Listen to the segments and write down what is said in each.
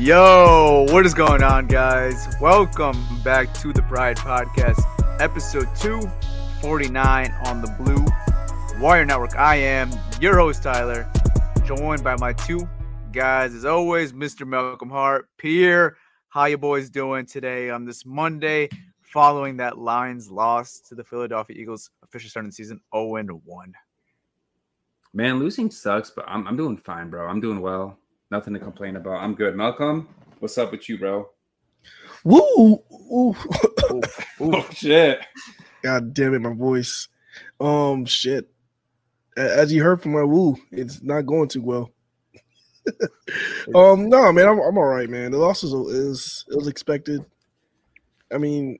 Yo, what is going on, guys? Welcome back to the Pride Podcast, episode 249 on the Blue Wire Network. I am your host, Tyler, joined by my two guys, as always, Mr. Malcolm Hart. Pierre, how you boys doing today on this Monday following that Lions loss to the Philadelphia Eagles, official starting the season 0 1? Man, losing sucks, but I'm I'm doing fine, bro. I'm doing well. Nothing to complain about. I'm good. Malcolm, what's up with you, bro? Woo! Ooh. Oh shit. God damn it, my voice. Um, shit. As you heard from my woo, it's not going too well. um, no, man, I'm, I'm all right, man. The loss was is it was expected. I mean,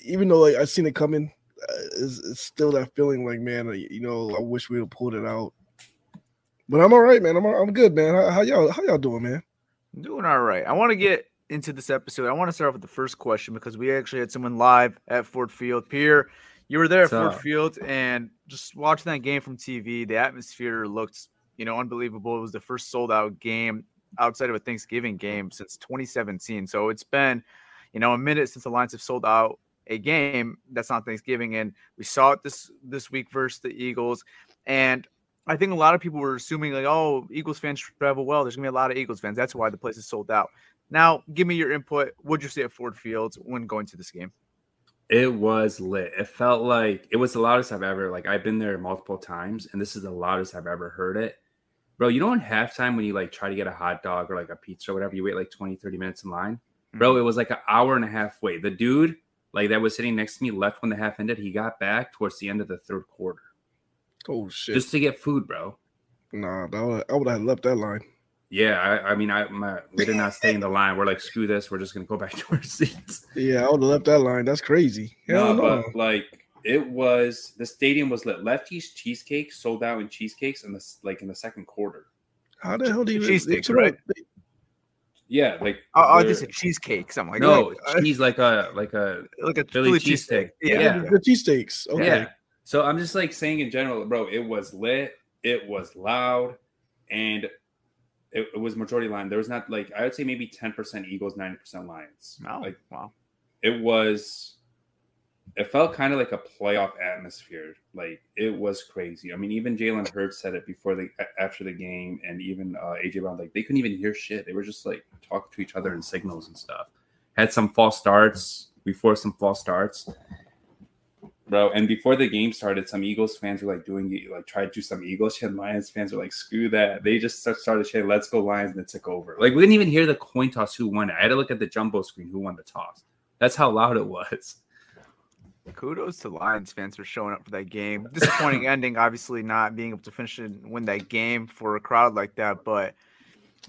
even though like I've seen it coming, uh, it's, it's still that feeling like, man, you know, I wish we would have pulled it out. But I'm all right, man. I'm I'm good, man. How, how y'all how y'all doing, man? Doing all right. I want to get into this episode. I want to start off with the first question because we actually had someone live at Ford Field. Pierre, you were there What's at Ford? Field and just watching that game from TV. The atmosphere looked, you know, unbelievable. It was the first sold out game outside of a Thanksgiving game since 2017. So it's been, you know, a minute since the Lions have sold out a game that's not Thanksgiving, and we saw it this this week versus the Eagles. And I think a lot of people were assuming like, oh, Eagles fans travel well. There's gonna be a lot of Eagles fans. That's why the place is sold out. Now, give me your input. What'd you see at Ford Field when going to this game? It was lit. It felt like it was the loudest I've ever like I've been there multiple times, and this is the loudest I've ever heard it. Bro, you know in halftime when you like try to get a hot dog or like a pizza or whatever, you wait like 20, 30 minutes in line. Bro, mm-hmm. it was like an hour and a half wait. The dude like that was sitting next to me left when the half ended. He got back towards the end of the third quarter Oh shit! just to get food, bro. nah, that would, I would have left that line. Yeah, I, I mean, I my, we did not stay in the line. We're like, screw this. We're just gonna go back to our seats. Yeah, I would have left that line. That's crazy. Hell No, no. but like it was the stadium was lit. Lefty's cheesecake sold out in cheesecakes in the like in the second quarter. How the hell do you Cheesesteaks, they- right? they- Yeah, like oh, oh, I they're- just said cheesecake. Something like no that. cheese like a like a like a Philly Philly cheesesteak. cheesesteak. Yeah. Yeah. The cheesesteaks. Okay. yeah. So I'm just like saying in general, bro, it was lit, it was loud, and it, it was majority line. There was not like I would say maybe 10% Eagles, 90% Lions. Oh, Like wow. it was it felt kind of like a playoff atmosphere. Like it was crazy. I mean, even Jalen Hurts said it before the after the game, and even uh, AJ Brown, like they couldn't even hear shit. They were just like talking to each other in signals and stuff. Had some false starts before some false starts. Bro, and before the game started, some Eagles fans were like doing it, like tried to do some Eagles shit. Lions fans were like, screw that. They just started saying, let's go Lions, and it took over. Like, we didn't even hear the coin toss who won it. I had to look at the jumbo screen who won the toss. That's how loud it was. kudos to Lions fans for showing up for that game. Disappointing ending, obviously not being able to finish and win that game for a crowd like that, but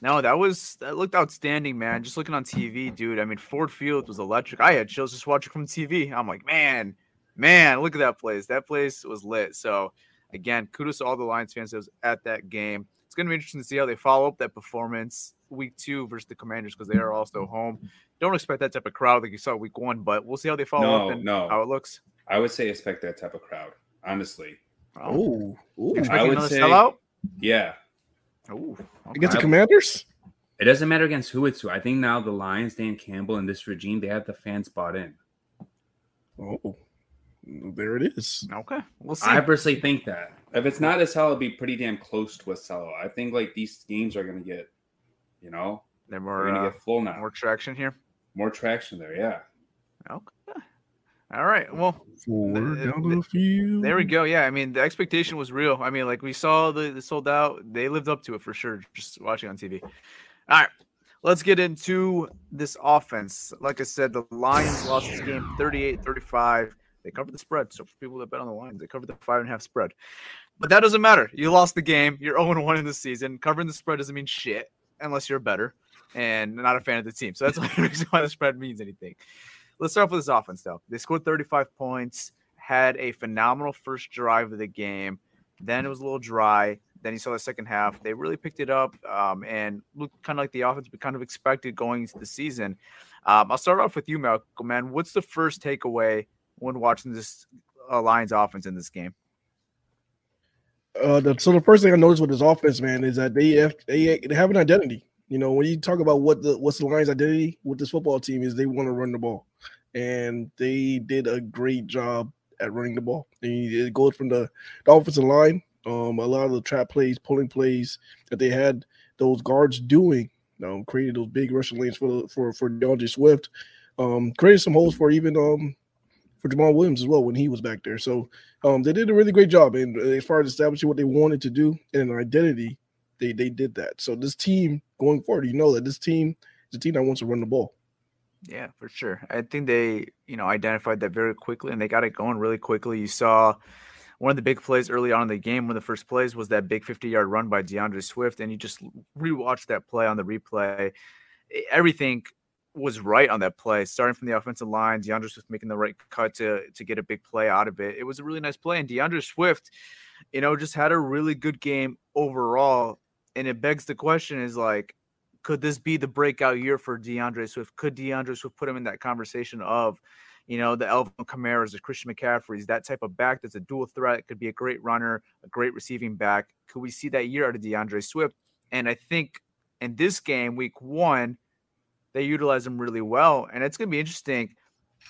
no, that was that looked outstanding, man. Just looking on TV, dude. I mean, Ford Field was electric. I had chills just watching from TV. I'm like, man, man, look at that place. That place was lit. So again, kudos to all the Lions fans that was at that game. It's gonna be interesting to see how they follow up that performance week two versus the Commanders because they are also home. Don't expect that type of crowd like you saw week one, but we'll see how they follow No, up and no. how it looks. I would say expect that type of crowd. Honestly, Oh, ooh. I would another say- sellout? yeah. Ooh, against the Commanders. It doesn't matter against who it's who. I think now the Lions, Dan Campbell, and this regime, they have the fans bought in. Oh, there it is. okay. We'll see. I personally think that if it's not a sell, it'll be pretty damn close to a sell. I think like these games are gonna get, you know, They're we're more gonna uh, get full now. more More, traction here. More traction there, yeah. Okay. All right. Well, Forward down the field. There we go. Yeah, I mean the expectation was real. I mean, like we saw the, the sold out. They lived up to it for sure. Just watching on TV. All right, let's get into this offense. Like I said, the Lions lost this game 38-35. They covered the spread. So for people that bet on the Lions, they covered the five and a half spread. But that doesn't matter. You lost the game. You're 0-1 in the season. Covering the spread doesn't mean shit unless you're better and not a fan of the team. So that's the reason why the spread means anything. Let's start off with this offense, though. They scored 35 points, had a phenomenal first drive of the game. Then it was a little dry. Then you saw the second half. They really picked it up um, and looked kind of like the offense we kind of expected going into the season. Um, I'll start off with you, Malcolm. Man, what's the first takeaway when watching this uh, Lions offense in this game? Uh, the, so the first thing I noticed with this offense, man, is that they have they, have an identity. You know, when you talk about what the what's the Lions' identity with this football team is, they want to run the ball, and they did a great job at running the ball. They, it goes from the, the offensive line, um, a lot of the trap plays, pulling plays that they had those guards doing, um, created those big rushing lanes for for for D'Andre Swift, um, created some holes for even um for Jamaal Williams as well when he was back there. So um, they did a really great job. And as far as establishing what they wanted to do and an identity, they they did that. So this team going forward, you know that this team is a team that wants to run the ball. Yeah, for sure. I think they, you know, identified that very quickly and they got it going really quickly. You saw one of the big plays early on in the game, one of the first plays was that big 50 yard run by D'Andre Swift. And you just rewatch that play on the replay. Everything was right on that play, starting from the offensive line, D'Andre Swift making the right cut to to get a big play out of it. It was a really nice play. And D'Andre Swift, you know, just had a really good game overall. And it begs the question is like, could this be the breakout year for D'Andre Swift? Could D'Andre Swift put him in that conversation of, you know, the Alvin Kamara's, the Christian McCaffrey's, that type of back that's a dual threat, could be a great runner, a great receiving back. Could we see that year out of D'Andre Swift? And I think in this game, week one, they utilize him really well. And it's going to be interesting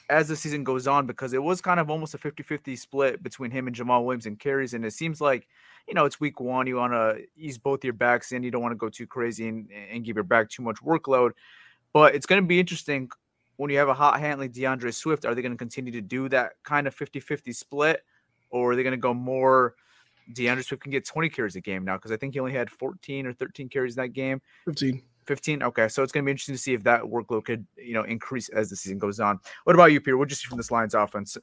as the season goes on because it was kind of almost a 50 50 split between him and Jamaal Williams and carries. And it seems like, you know, it's week one. You want to ease both your backs in. You don't want to go too crazy and, and give your back too much workload. But it's going to be interesting when you have a hot hand like D'Andre Swift. Are they going to continue to do that kind of 50 50 split? Or are they going to go more? D'Andre Swift can get 20 carries a game now because I think he only had 14 or 13 carries that game. 15. 15. Okay, so it's going to be interesting to see if that workload could, you know, increase as the season goes on. What about you, Peter? What did you see from this Lions offense?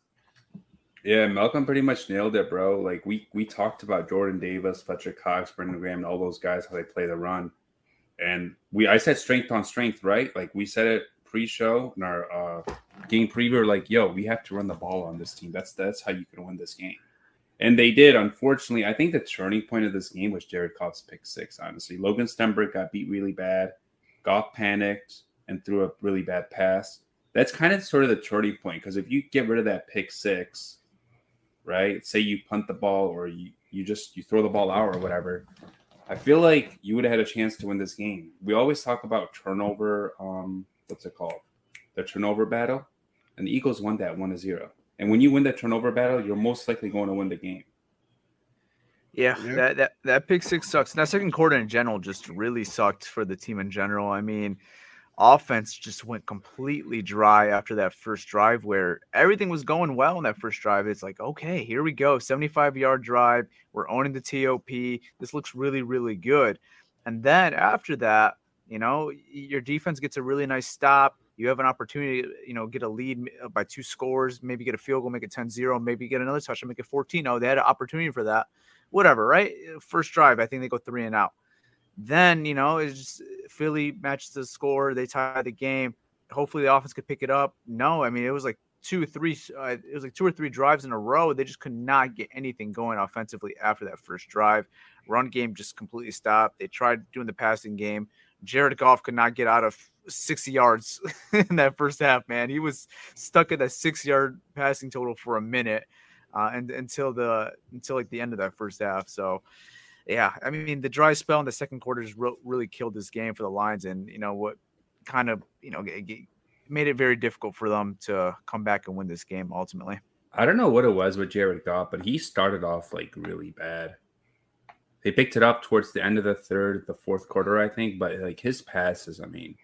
Yeah, Malcolm pretty much nailed it, bro. Like we we talked about Jordan Davis, Fletcher Cox, Brandon Graham, and all those guys how they play the run, and we I said strength on strength, right? Like we said it pre-show in our uh, game preview. Like, yo, we have to run the ball on this team. That's that's how you can win this game, and they did. Unfortunately, I think the turning point of this game was Jared Goff's pick six. Honestly, Logan Stenberg got beat really bad. Goff panicked and threw a really bad pass. That's kind of sort of the turning point because if you get rid of that pick six right? Say you punt the ball or you, you just you throw the ball out or whatever. I feel like you would have had a chance to win this game. We always talk about turnover, um, what's it called? The turnover battle. And the Eagles won that one to zero. And when you win that turnover battle, you're most likely going to win the game. Yeah, Yeah. that that that pick six sucks. And that second quarter in general just really sucked for the team in general. I mean, offense just went completely dry after that first drive where everything was going well in that first drive. It's like, okay, here we go. 75 yard drive. We're owning the TOP. This looks really, really good. And then after that, you know, your defense gets a really nice stop. You have an opportunity, you know, get a lead uh, by two scores, maybe get a field goal, make it 10-0, maybe get another touchdown, make it 14. Oh, they had an opportunity for that. Whatever, right? First drive, I think they go three and out. Then, you know, it's just Philly matches the score, they tie the game. Hopefully the offense could pick it up. No, I mean, it was like two, three, uh, it was like two or three drives in a row. They just could not get anything going offensively after that first drive. Run game just completely stopped. They tried doing the passing game. Jared Goff could not get out of 60 yards in that first half, man. He was stuck at that six yard passing total for a minute. Uh, and until the until like the end of that first half. So, yeah, I mean the dry spell in the second quarter just re- really killed this game for the Lions, and you know what kind of you know made it very difficult for them to come back and win this game ultimately. I don't know what it was with Jared Goff, but he started off like really bad. They picked it up towards the end of the third, the fourth quarter, I think. But like his passes, I mean,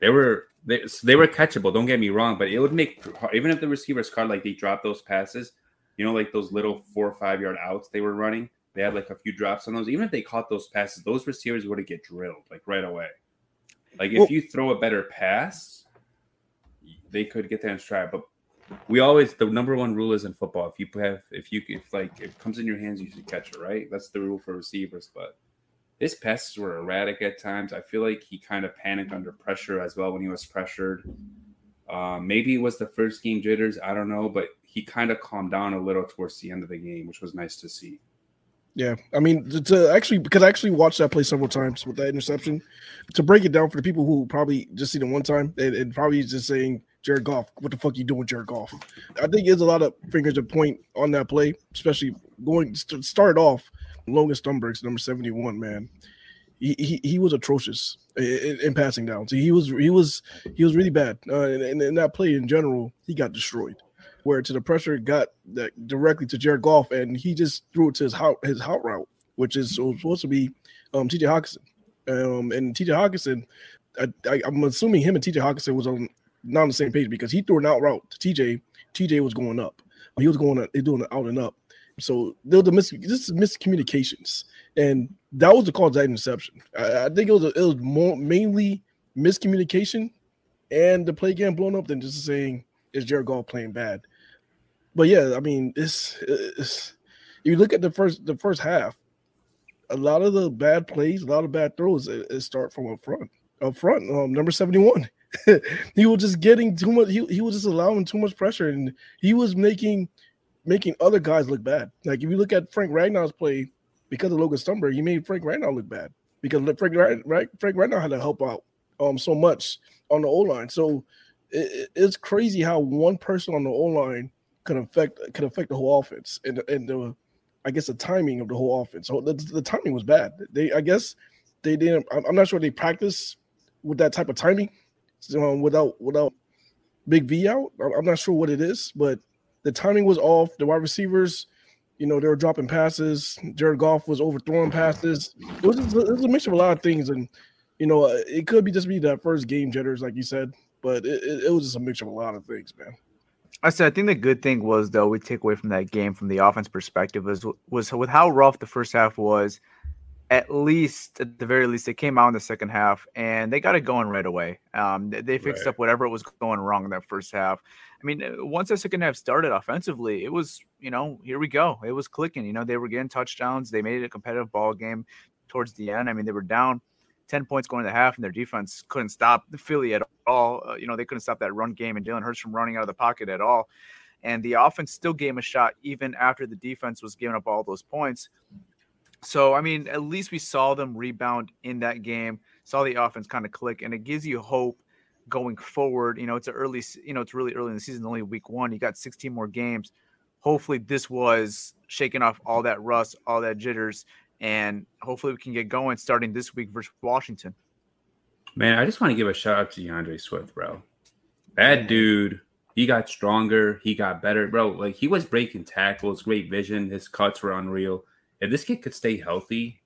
they were they, they were catchable. Don't get me wrong, but it would make even if the receivers caught like they dropped those passes, you know, like those little four or five yard outs they were running. They had like a few drops on those. Even if they caught those passes, those receivers would have get drilled like right away. Like if well, you throw a better pass, they could get there in stride. But we always the number one rule is in football. If you have if you if like if it comes in your hands, you should catch it, right? That's the rule for receivers. But his passes were erratic at times. I feel like he kind of panicked under pressure as well when he was pressured. Uh, maybe it was the first game jitters. I don't know, but he kind of calmed down a little towards the end of the game, which was nice to see. Yeah, I mean, to, to actually because I actually watched that play several times with that interception. To break it down for the people who probably just seen it one time and, and probably just saying Jared Goff. What the fuck you doing, Jared Goff? I think there's a lot of fingers to point on that play, especially going to start off. Logan Stumberg's number 71, man. He, he, he was atrocious in, in, passing down. So he was he was he was really bad. Uh, and, in that play in general, he got destroyed. Where to the pressure got that directly to Jared Goff, and he just threw it to his hot his hot route, which is supposed to be um, T.J. Hockenson. Um, and T.J. Hockenson, I, I, I'm assuming him and T.J. Hockenson was on not on the same page because he threw an out route to TJ. TJ was going up. He was going he doing it out and up. So there was a mis- this is miscommunications, and that was the cause of that interception. I, I think it was a, it was more mainly miscommunication and the play getting blown up than just saying is Jared Goff playing bad. But yeah, I mean, it's, it's you look at the first the first half, a lot of the bad plays, a lot of bad throws, it, it start from up front. Up front, um, number seventy one. he was just getting too much. He, he was just allowing too much pressure, and he was making making other guys look bad. Like if you look at Frank Ragnow's play, because of Logan Stumberg, he made Frank Ragnow look bad because Frank right, Frank Ragnow had to help out um so much on the O line. So it, it's crazy how one person on the O line can affect can affect the whole offense and and the I guess the timing of the whole offense. So the, the timing was bad. They I guess they didn't. I'm not sure they practiced with that type of timing um, without without Big V out. I'm not sure what it is, but the timing was off. The wide receivers, you know, they were dropping passes. Jared Goff was overthrowing passes. It was, just, it was a mix of a lot of things, and you know, it could be just be that first game jitters, like you said, but it, it, was just a mix of a lot of things, man. I said I think the good thing was though we take away from that game from the offense perspective was was with how rough the first half was at least at the very least they came out in the second half and they got it going right away. Um, they, they, fixed right. up whatever was going wrong in that first half. I mean uh, once the second half started offensively it was you know here we go. It was clicking you know they were getting touchdowns. They made it a competitive ball game towards the end. I mean they were down 10 points going to the half and their defense couldn't stop the philly at all. Uh, you know they couldn't stop that run game and Jalen hurts from running out of the pocket at all. And the offense still gave him a shot even after the defense was giving up all those points so, I mean, at least we saw them rebound in that game, saw the offense kind of click, and it gives you hope going forward. You know, it's an early, you know, it's really early in the season, only week one. You got 16 more games. Hopefully, this was shaking off all that rust, all that jitters, and hopefully we can get going starting this week versus Washington. Man, I just want to give a shout out to D'Andre Swift, bro. That dude, he got stronger, he got better, bro. Like he was breaking tackles, great vision, his cuts were unreal if this kid could stay healthy,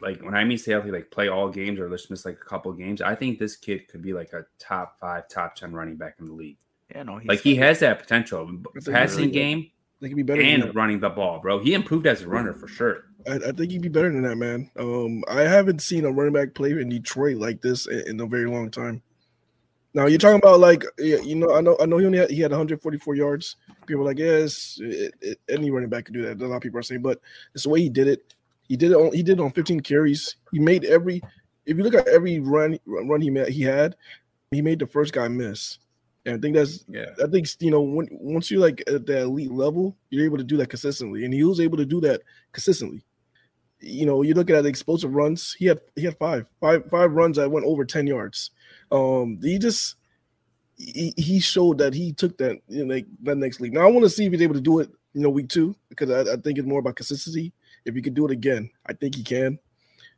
like when I mean stay healthy, like play all games or let's miss like a couple games, I think this kid could be like a top five, top ten running back in the league. Yeah, no, like he has that potential. Passing really game, they can be better and running the ball, bro. He improved as a runner for sure. I, I, think he'd be better than that, man. Um, I haven't seen a running back play in Detroit like this in, in a very long time. Now you're talking about like you know I know I know he only had, he had 144 yards. People are like yes, it, it, any running back could do that. A lot of people are saying, but it's the way he did it. He did it on he did it on 15 carries. He made every if you look at every run run he made, he had, he made the first guy miss. And I think that's yeah. I think you know when once you're like at the elite level, you're able to do that consistently, and he was able to do that consistently. You know, you look at the explosive runs. He had he had five five five runs that went over ten yards. Um, he just he, he showed that he took that you know like that next league. Now I want to see if he's able to do it. You know, week two because I, I think it's more about consistency. If he could do it again, I think he can.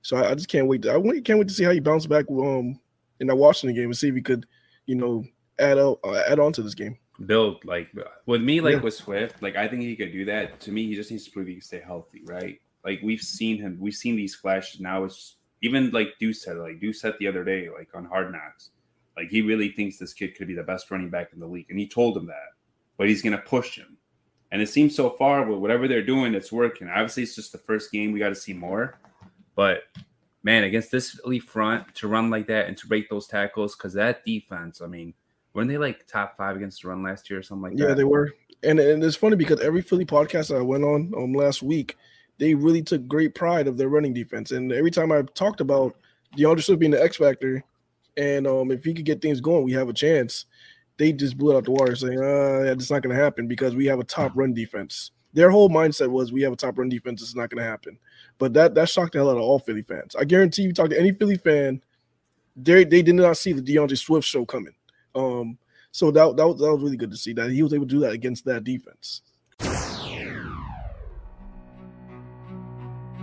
So I, I just can't wait. To, I can't wait to see how he bounces back um in that Washington game and see if he could, you know, add up, uh, add on to this game. Build like with me, like yeah. with Swift, like I think he could do that. To me, he just needs to prove he can stay healthy, right? Like we've seen him, we've seen these flashes. Now it's even like Duce said, like Duce said the other day, like on Hard Knocks, like he really thinks this kid could be the best running back in the league, and he told him that, but he's gonna push him. And it seems so far with whatever they're doing, it's working. Obviously, it's just the first game. We got to see more. But man, against this Philly front to run like that and to break those tackles, because that defense, I mean, weren't they like top five against the run last year or something like yeah, that? Yeah, they were. And and it's funny because every Philly podcast I went on um last week, they really took great pride of their running defense. And every time I talked about D'Andre Swift being the X factor, and um if he could get things going, we have a chance. They just blew it out the water, saying, "Uh, it's not going to happen because we have a top run defense." Their whole mindset was, "We have a top run defense. It's not going to happen." But that that shocked the hell out of all Philly fans. I guarantee you, talk to any Philly fan, they they did not see the D'Andre Swift show coming. Um, so that that was, that was really good to see that he was able to do that against that defense.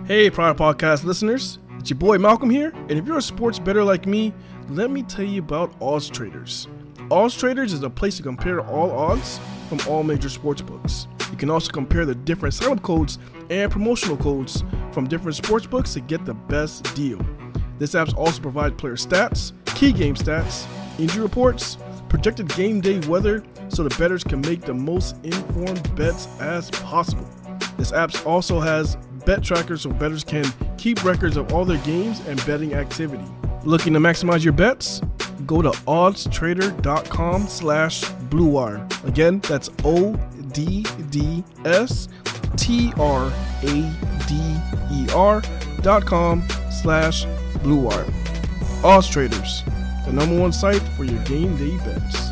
Hey, Pride Podcast listeners, it's your boy Malcolm here. And if you're a sports better like me, let me tell you about Odds Traders. Odds Traders is a place to compare all odds from all major sports books. You can also compare the different sign-up codes and promotional codes from different sports books to get the best deal. This app also provides player stats, key game stats, injury reports, projected game day weather so the bettors can make the most informed bets as possible. This app also has bet trackers so bettors can keep records of all their games and betting activity. Looking to maximize your bets? Go to oddstrader.com slash bluewire. Again, that's O D D S T R A D E R dot com slash Blue Wire. Odds Traders, the number one site for your game day bets.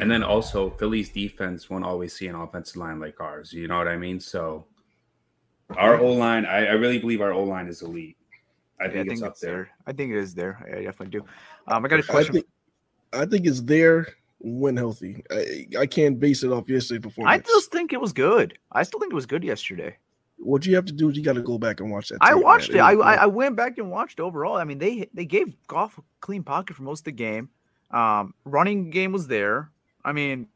And then also Philly's defense won't always see an offensive line like ours. You know what I mean? So our O line, I, I, really believe our O line is elite. I think, yeah, I think it's, up there. there. I think it is there. I definitely do. Um, I got a question. I think, I think it's there when healthy. I, I can't base it off yesterday's performance. I just think it was good. I still think it was good yesterday. What you have to do is you got to go back and watch that. I watched man. it. I, I went back and watched overall. I mean, they they gave Goff a clean pocket for most of the game. Um, running game was there. I mean,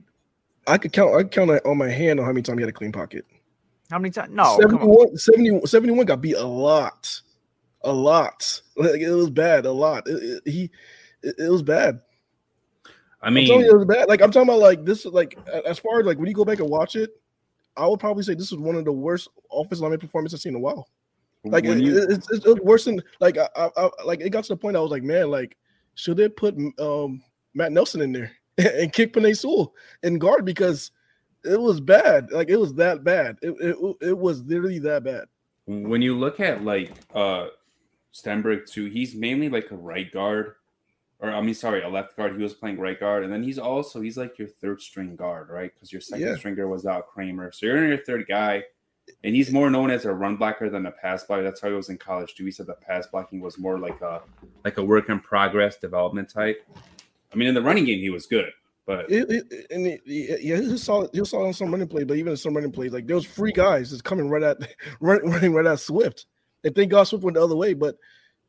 I could count. I could count on my hand on how many times he had a clean pocket. how many times? No, 71, 71, 71 got beat a lot, a lot. Like it was bad, a lot. It, it- he, it, it was bad. I I'm mean, telling you, it was bad. Like I'm talking about, like this. Like as far as like when you go back and watch it, I would probably say this was one of the worst offensive lineman performances I've seen in a while. Like it, you, it- it's, it's, it's worse than like I, I, I like it got to the point I was like, man, like should they put um Matt Nelson in there and kick Penei Sewell in guard because it was bad. Like it was that bad. It, it, it was literally that bad. when you look at like uh Stenberg too, he's mainly like a right guard, or I mean, sorry, a left guard. He was playing right guard, and then he's also he's like your third string guard, right? Because your second Yeah. stringer was out Kramer, so you're in your third guy, and he's more known as a run blocker than a pass blocker. That's how he was in college too. He said that pass blocking was more like a like a work in progress development type. I mean, in the running game, he was good, but It, it, and it, yeah, he was solid. He was solid on some running plays, but even in some running plays, like there was free guys that's coming right at running, running right at Swift. And thank God Swift went the other way, but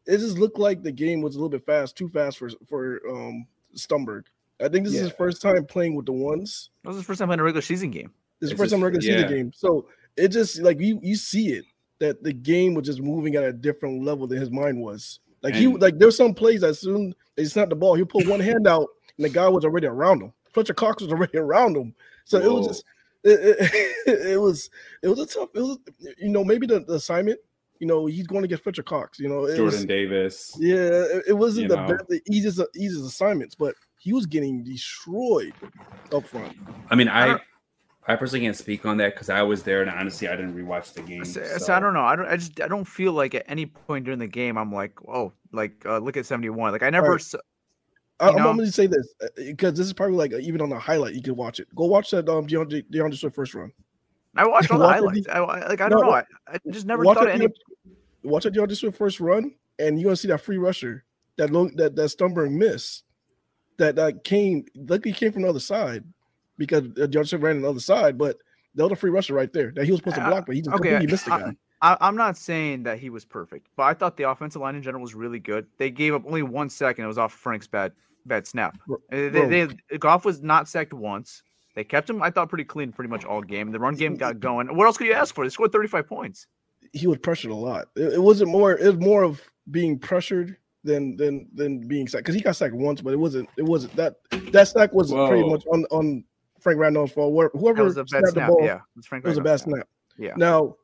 it just looked like the game was a little bit fast, too fast for for um Stumberg. I think this is his first time playing with the ones. That was his first time in a regular season game. This is It's the first his time regular fir- season yeah. game. So it just like you you see it that the game was just moving at a different level than his mind was. Like he like there's some plays that soon they snapped the ball, he'll put one hand out and the guy was already around him. Fletcher Cox was already around him. So it was just it, it, it was it was a tough it was you know maybe the, the assignment you know he's going to get Fletcher Cox you know it Jordan was, Davis. yeah it, it wasn't the, best, the easiest easiest assignments but he was getting destroyed up front I mean, I don't- I personally can't speak on that because I was there, and honestly, I didn't rewatch the game. So, so- so I don't know. I don't. I just. I don't feel like at any point during the game I'm like, oh, like uh, look at 71. Like I never. Right. s- I, You I'm know? going to say this because this is probably like even on the highlight you can watch it go watch that um D'Andre, D'Andre Swift first run I watched all the highlights. I, I- like I don't know. I, I just never watch thought that any. D'Andre- watch that D'Andre Swift first run and you're gonna see that free rusher that lo- that that Stumberg missed that that came luckily came from the other side because uh, D'Andre ran on the other side but the other free rusher right there that he was supposed to block but he just okay, completely missed the I- guy. I, I'm not saying that he was perfect, but I thought the offensive line in general was really good. They gave up only one second. It was off Frank's bad bad snap. Bro- Uh, They, they, Goff was not sacked once. They kept him, I thought, pretty clean pretty much all game. The run game got going. What else could you ask for? They scored 35 points. he was pressured a lot. It, it wasn't more. It was more of being pressured than than than being sacked because he got sacked once, but it wasn't. It wasn't that that sack was pretty much on on Frank Randolph's fault. Where- Whoever That was a bad snapped the snap. ball, Yeah, it was Frank it was a bad Randolph's snap. Yeah. Now,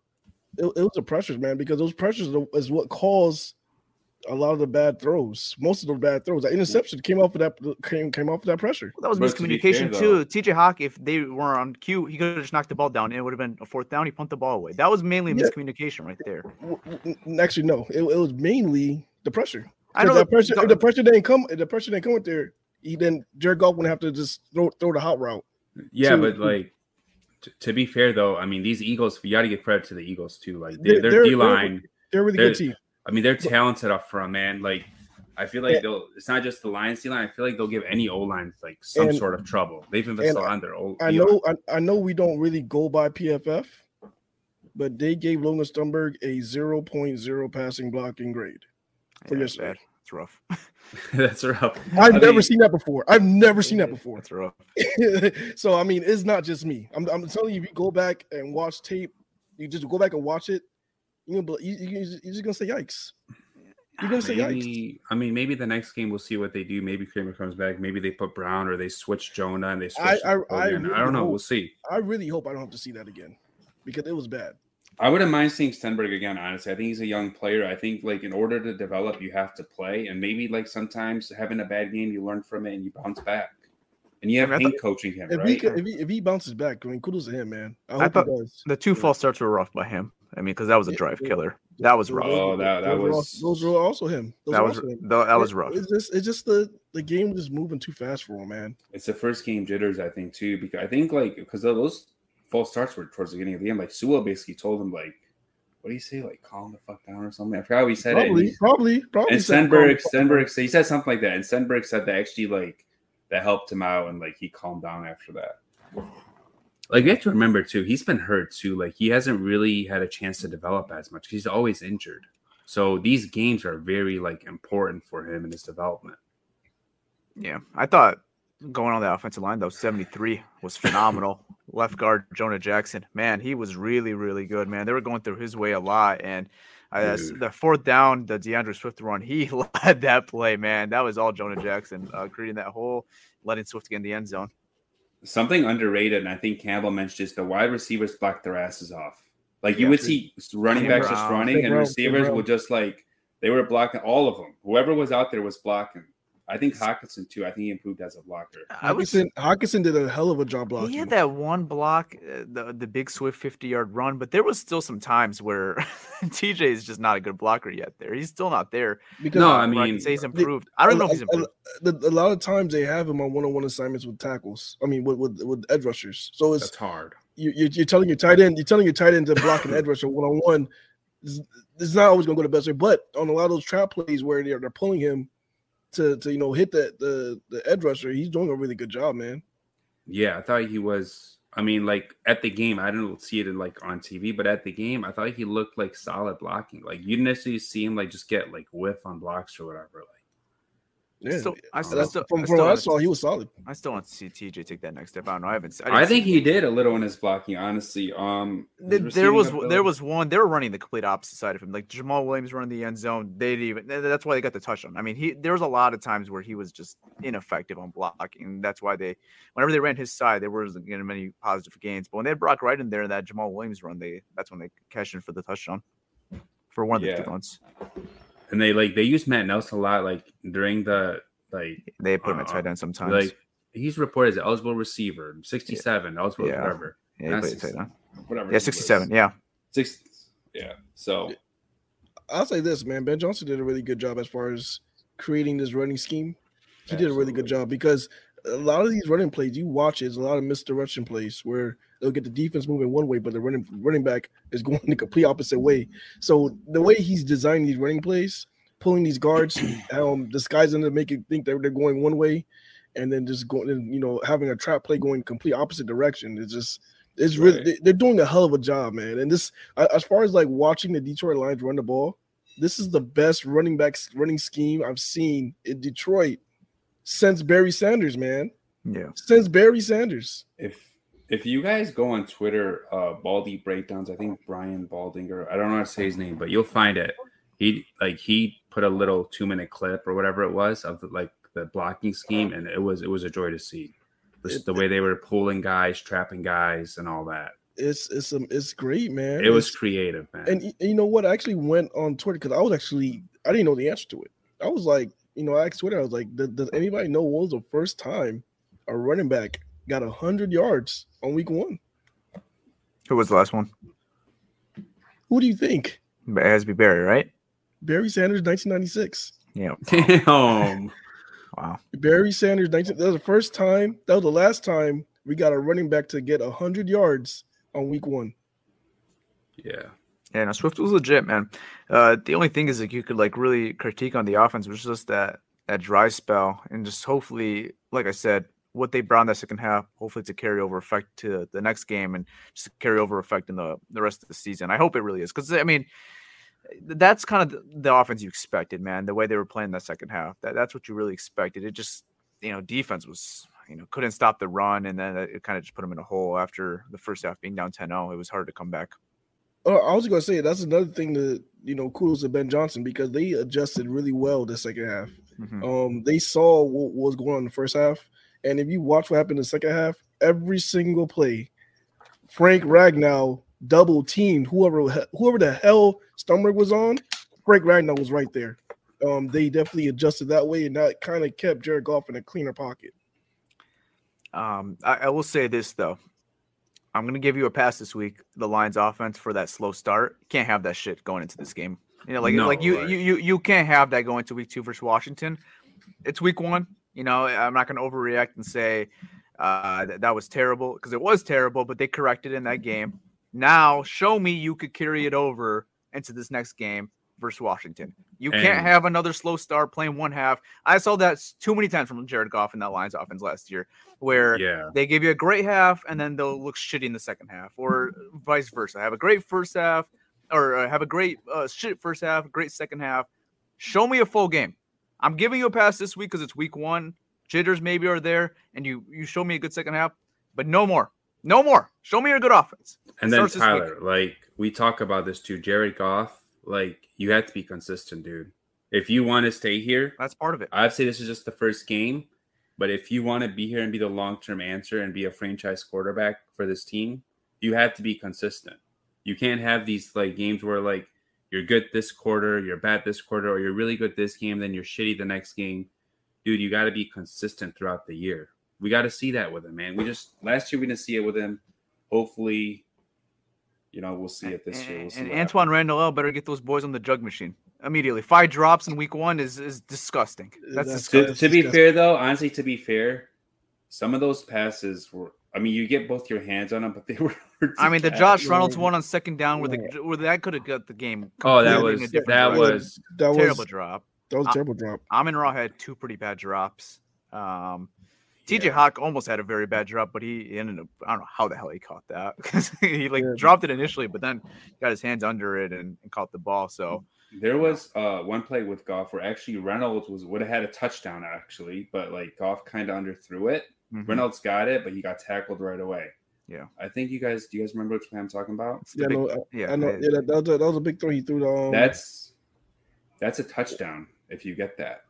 it, it was the pressures, man, because those pressures is what caused a lot of the bad throws. Most of the bad throws, that interception came off of that came came off of that pressure. Well, that was But to miscommunication fair, too. TJ Hawk, if they were on cue, he could have just knocked the ball down and it would have been a fourth down. He pumped the ball away. That was mainly Yeah. miscommunication right there. W- w- Actually, no, it, it was mainly the pressure. I know Because that that- pressure, Go- if the pressure didn't come, if the pressure didn't come with there, he then Jared Goff wouldn't have to just throw throw the hot route. Yeah, to- but like t- to be fair though, I mean these Eagles, you got to give credit to the Eagles too. Like They're- their, their they're- D line, They're a really They're- good team. I mean they're talented up front, man. Like I feel like Yeah. they'll. It's not just the Lions D line. I feel like they'll give any O line like some And- sort of trouble. They've invested and on their O. I D-line. I know, I, I know we don't really go by PFF, but they gave Logan Stumberg a 0.0 passing blocking grade. For Yeah, it's yesterday. Bad. It's rough. that's rough. I've I never mean- seen that before. I've never seen that before. That's rough. so I mean, it's not just me. I'm, I'm telling you, if you go back and watch tape, you just go back and watch it. You know, you, you, you're just gonna say yikes. You're gonna say yikes. I mean maybe the next game we'll see what they do. Maybe Kramer comes back. Maybe they put Brown or they switch Jonah and they switch. I- I- I Hogan. I, don't know. hope- We'll see. I really hope I don't have to see that again because it was bad. I wouldn't mind seeing Stenberg again. Honestly, I think he's a young player. I think like in order to develop, you have to play, and maybe like sometimes having a bad game, you learn from it and you bounce back. And you have I mean, I Hank coaching him, If right? he, if he if he bounces back, I mean, kudos to him, man. I hope thought- he does. The two false starts were rough by him. I mean, because that was a drive yeah. killer. That was rough. Oh, that- that those were was- also, those were also him. Those that was also him. tho- that was rough. It's just it's just the the game was moving too fast for him, man. It's the first game jitters, I think, too, because I think like because of those false starts were towards the beginning of the game. Like Sewell basically told him like, "What do you say? Like calm the fuck down or something." I forgot how he said it. Probably, And, probably, probably. and said, Stenberg, "Oh, Stenberg, said, he said something like that, and Stenberg said that actually like that helped him out and like he calmed down after that. Like you have to remember too, he's been hurt too. Like he hasn't really had a chance to develop as much. He's always injured. So these games are very like important for him in his development. Yeah, I thought Going on the offensive line though, 73 was phenomenal. Left guard Jonah Jackson, man, he was really, really good, man. They were going through his way a lot, and uh, the fourth down, the D'Andre Swift run, he led that play, man. That was all Jonah Jackson uh, creating that hole, letting Swift get in the end zone. Something underrated, and I think Campbell mentioned is the wide receivers block their asses off. Like you Yeah. would see running Sam backs just running, Sam and Brown, receivers Sam would just like they were blocking all of them. Whoever was out there was blocking. I think Hockenson too. I think he improved as a blocker. I was Hockenson, Hockenson did a hell of a job blocking. He had that one block, uh, the the big Swift fifty yard run, but there was still some times where TJ is just not a good blocker yet. There, he's still not there. because No, I Where mean, can say he's the- improved. I don't know if he's improved. a, a- a lot of times they have him on one-on-one assignments with tackles. I mean, with with, with edge rushers. So it's That's hard. you, you're, you're telling your tight end, you're telling your tight end to block an edge rusher one-on-one. It's, it's not always going to go the best way, but on a lot of those trap plays where they're, they're pulling him to to you know hit the the the edge rusher, he's doing a really good job, man. Yeah, I thought he was. I mean, like at the game, I didn't see it in, like on TV, but at the game, I thought he looked like solid blocking. Like you didn't necessarily see him like just get like whiff on blocks or whatever. Like Yeah, Still- I still- That's- still- from, I still what I saw, he was solid. I still want to see TJ take that next step. I don't know. I haven't. I, didn't think see- he did a little in his blocking, honestly. Um, his Th- There was ability- there was one. They were running the complete opposite side of him. Like Jamaal Williams running the end zone. They didn't even. That's why they got the touchdown. I mean, he there was a lot of times where he was just ineffective on blocking. And that's why they, whenever they ran his side, there wasn't getting many positive gains. But when they had Brock Wright in there, that Jamaal Williams run, they that's when they cashed in for the touchdown for one of the Yeah. two ones. And they like they use Matt Nelson a lot, like during the like They put him at Uh, tight end sometimes. like he's reported as an eligible receiver, sixty seven, eligible Yeah. whatever, yeah, he played 60, whatever. yeah, sixty-seven. Yeah, six. Yeah, so I'll say this, man. Ben Johnson did a really good job as far as creating this running scheme. He did a really good job because a lot of these running plays you watch is a lot of misdirection plays where they'll get the defense moving one way, but the running running back is going the complete opposite way. So the way he's designing these running plays, pulling these guards, um, disguising to make you think that they're going one way, and then just going, and, you know, having a trap play going complete opposite direction. It's just it's really Right. they- they're doing a hell of a job, man. And this, as far as like watching the Detroit Lions run the ball, this is the best running back running scheme I've seen in Detroit since Barry Sanders, man. yeah. Since Barry Sanders. if if you guys go on Twitter, uh Baldy breakdowns, I think Brian Baldinger, I don't know how to say his name, but you'll find it. He like he put a little two minute clip or whatever it was of the, like the blocking scheme, and it was it was a joy to see. Just the way they were pulling guys, trapping guys, and all that. It's it's um, it's great, man. It was It's- creative, man. and y- you know what? I actually went on Twitter because I was actually I didn't know the answer to it. I was like, you know, I asked Twitter. I was like, does, does anybody know what was the first time a running back got hundred yards on week one? Who was the last one? Who do you think? It has to be Barry, right? Barry Sanders, 1996. Yeah. Damn. Wow. Barry Sanders, 19, that was the first time. That was the last time we got a running back to get hundred yards on week one. Yeah. Yeah, no, Swift was legit, man. Uh, the only thing is like you could like really critique on the offense was just that that dry spell, and just hopefully, like I said, what they brought in that second half, hopefully it's a carryover effect to the next game and just a carryover effect in the the rest of the season. I hope it really is because I mean, that's kind of the, the offense you expected, man. The way they were playing that second half, that that's what you really expected. It just you know defense was you know couldn't stop the run, and then it kind of just put them in a hole after the first half being down 10-0. It was hard to come back. Uh, I was gonna say that's another thing that you know kudos to Ben Johnson because they adjusted really well the second half. Mhm. Um, they saw what was going on in the first half, and if you watch what happened in the second half, every single play, Frank Ragnow double teamed whoever whoever the hell Stumberg was on. Frank Ragnow was right there. Um, they definitely adjusted that way, and that kind of kept Jared Goff in a cleaner pocket. Um, I, I will say this though. I'm gonna give you a pass this week. The Lions offense for that slow start. Can't have that shit going into this game. You know, like No, like you, right. you you you can't have that going to week two versus Washington. It's week one. You know, I'm not gonna overreact and say uh, that, that was terrible because it was terrible, but they corrected in that game. Now show me you could carry it over into this next game versus Washington. You can't have another slow start playing one half. I saw that too many times from Jared Goff in that Lions offense last year, where Yeah. they give you a great half and then they'll look shitty in the second half, or vice versa. Have a great first half, or uh, have a great uh, shit first half, great second half. Show me a full game. I'm giving you a pass this week because it's week one. jitters maybe are there, and you you show me a good second half, but no more, no more. Show me your good offense. And It then starts this week. Tyler, like we talk about this too, Jared Goff, like you have to be consistent, dude. If you want to stay here, that's part of it. I'd say this is just the first game, but if you want to be here and be the long-term answer and be a franchise quarterback for this team, you have to be consistent. You can't have these like games where like you're good this quarter, you're bad this quarter, or you're really good this game, then you're shitty the next game. Dude, you got to be consistent throughout the year. We got to see that with him, man. We just last year we didn't see it with him. Hopefully, you know, we'll see it this year. We'll And, see and what Antwaan Randle El better get those boys on the jug machine immediately. Five drops in week one is is disgusting. That's, That's- disgusting. to, to be disgusting. fair though honestly to be fair some of those passes were i mean you get both your hands on them but they were I mean, the. Josh Reynolds one on second down where the where that could have got the game. oh that completely in a was that direction. was That terrible was drop. that was a terrible drop. Amon Ra had two pretty bad drops. Um, TJ Yeah. Hawk almost had a very bad drop, but he ended up. I don't know how the hell he caught that because he like Yeah. dropped it initially, but then got his hands under it and, and caught the ball. So there was uh one play with Goff where actually reynolds was would have had a touchdown actually but like Goff kind of underthrew it mhm. reynolds got it but he got tackled right away Yeah. i think you guys do you guys remember which play i'm talking about Yeah, big- no, I, yeah, I know. Yeah, that, that, was a, that was a big throw. He threw the. Um, that's that's a touchdown if you get that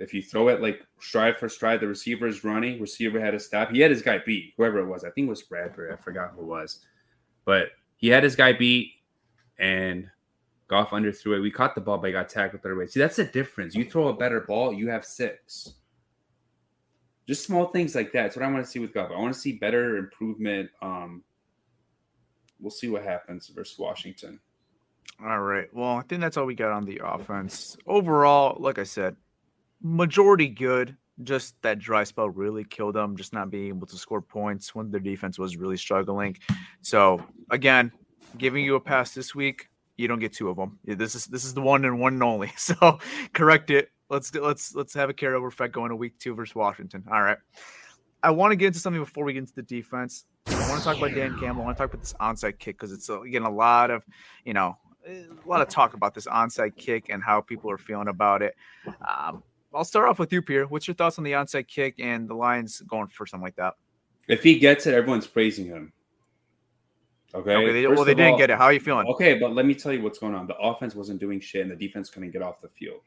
if you throw it like stride for stride the receiver is running receiver had to stop he had his guy beat whoever it was i think it was bradbury i forgot who it was but he had his guy beat and Goff underthrew it we caught the ball but he got tackled third way see that's the difference you throw a better ball you have six just small things like that. That's what I want to see with Goff. I want to see better improvement. Um, we'll see what happens versus Washington. All right. Well, I think that's all we got on the offense. Overall, like I said, majority good. Just that dry spell really killed them, just not being able to score points when their defense was really struggling. So again, giving you a pass this week, you don't get two of them. This is this is the one and one and only. So correct it. Let's let's let's have a carryover effect going to week two versus Washington. All right. I want to get into something before we get into the defense. I want to talk about Dan Campbell. I want to talk about this onside kick because it's uh, getting a lot of, you know, a lot of talk about this onside kick and how people are feeling about it. Um, I'll start off with you, Pierre. What's your thoughts on the onside kick and the Lions going for something like that? If he gets it, everyone's praising him. Okay. Okay, they, well, they didn't all- get it. How are you feeling? Okay, but let me tell you what's going on. The offense wasn't doing shit, and the defense couldn't get off the field.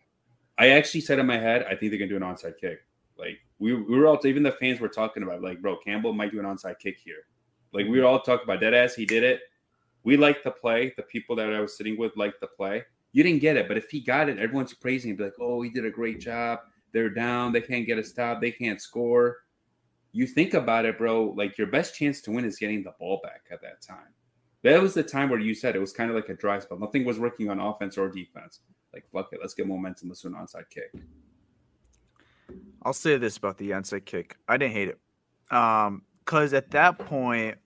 I actually said in my head, I think they're gonna do an onside kick. Like we, we were all even the fans were talking about, like, bro, Campbell might do an onside kick here. Like we were all talking about dead ass. He did it. We liked the play. The people that I was sitting with liked the play. You didn't get it, but if he got it, everyone's praising him. Be like, oh, he did a great job. They're down. They can't get a stop. They can't score. You think about it, bro. Like your best chance to win is getting the ball back at that time. That was the time where you said it was kind of like a dry spell. Nothing was working on offense or defense. Like, fuck it, let's get momentum. Let's do an onside kick. I'll say this about the onside kick. I didn't hate it. Um, because at that point,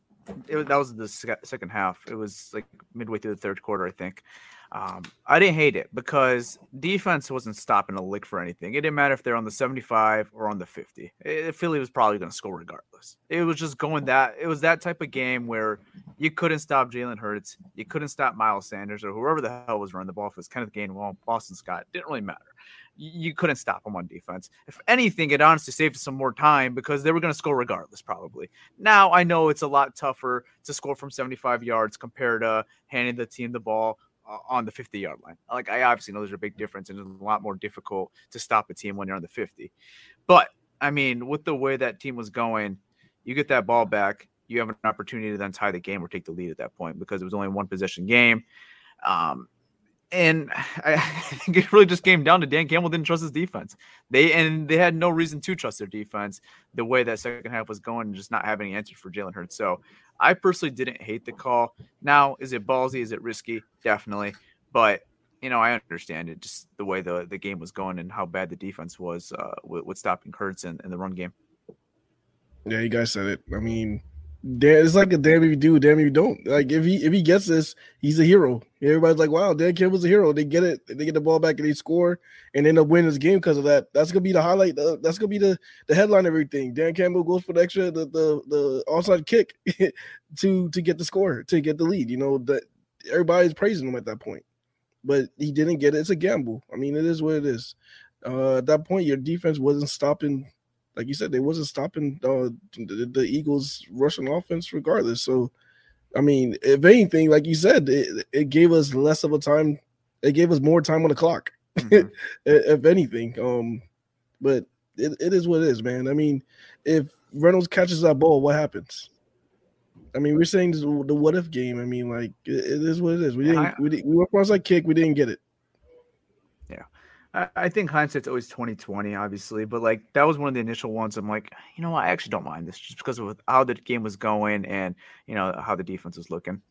it, was- that was the sec- second half. It was like midway through the third quarter, I think. Um, I didn't hate it because defense wasn't stopping a lick for anything. It didn't matter if they're on the 75 or on the 50. Eh, Philly was probably going to score regardless. It was just going that. It was that type of game where you couldn't stop Jalen Hurts, you couldn't stop Miles Sanders or whoever the hell was running the ball for this kind of game. Well, Boston Scott didn't really matter you couldn't stop them on defense. If anything, it honestly saved us some more time because they were going to score regardless, probably. Now I know it's a lot tougher to score from 75 yards compared to handing the team the ball on the 50 yard line. Like I obviously know there's a big difference, and it's a lot more difficult to stop a team when you're on the 50. But I mean, with the way that team was going, you get that ball back, you have an opportunity to then tie the game or take the lead at that point because it was only one possession game. Um, and I, think it really just came down to Dan Campbell didn't trust his defense. They and they had no reason to trust their defense the way that second half was going, and just not having an answer for Jalen Hurts. So I personally didn't hate the call. Now, is it ballsy? Is it risky? Definitely. But you know, I understand it just the way the, the game was going and how bad the defense was uh, with, with stopping Hurts in, in the run game. Yeah, you guys said it. I mean, Dan, it's like a damn if you do, damn if you don't. Like if he if he gets this, he's a hero. Everybody's like, wow, Dan Campbell's a hero. They get it, they get the ball back and they score and end up winning this game because of that. That's gonna be the highlight. That's gonna be the the headline. of Everything. Dan Campbell goes for the extra the the, the onside kick to to get the score to get the lead. You know that everybody's praising him at that point, but he didn't get it. It's a gamble. I mean, it is what it is. Uh, at that point, your defense wasn't stopping like you said, they wasn't stopping uh, the, the Eagles' rushing offense regardless. So, I mean, if anything, like you said, it, it gave us less of a time. It gave us more time on the clock, Mhm. if anything. Um, but it, it is what it is, man. I mean, if Reynolds catches that ball, what happens? I mean, we're saying this, the what if game. I mean, like it, it is what it is. We didn't. I- we, didn't, we went for onside kick. We didn't get it. I, I think hindsight's always 2020, obviously, but like that was one of the initial ones. I'm like, you know what, I actually don't mind this just because of how the game was going and you know how the defense was looking.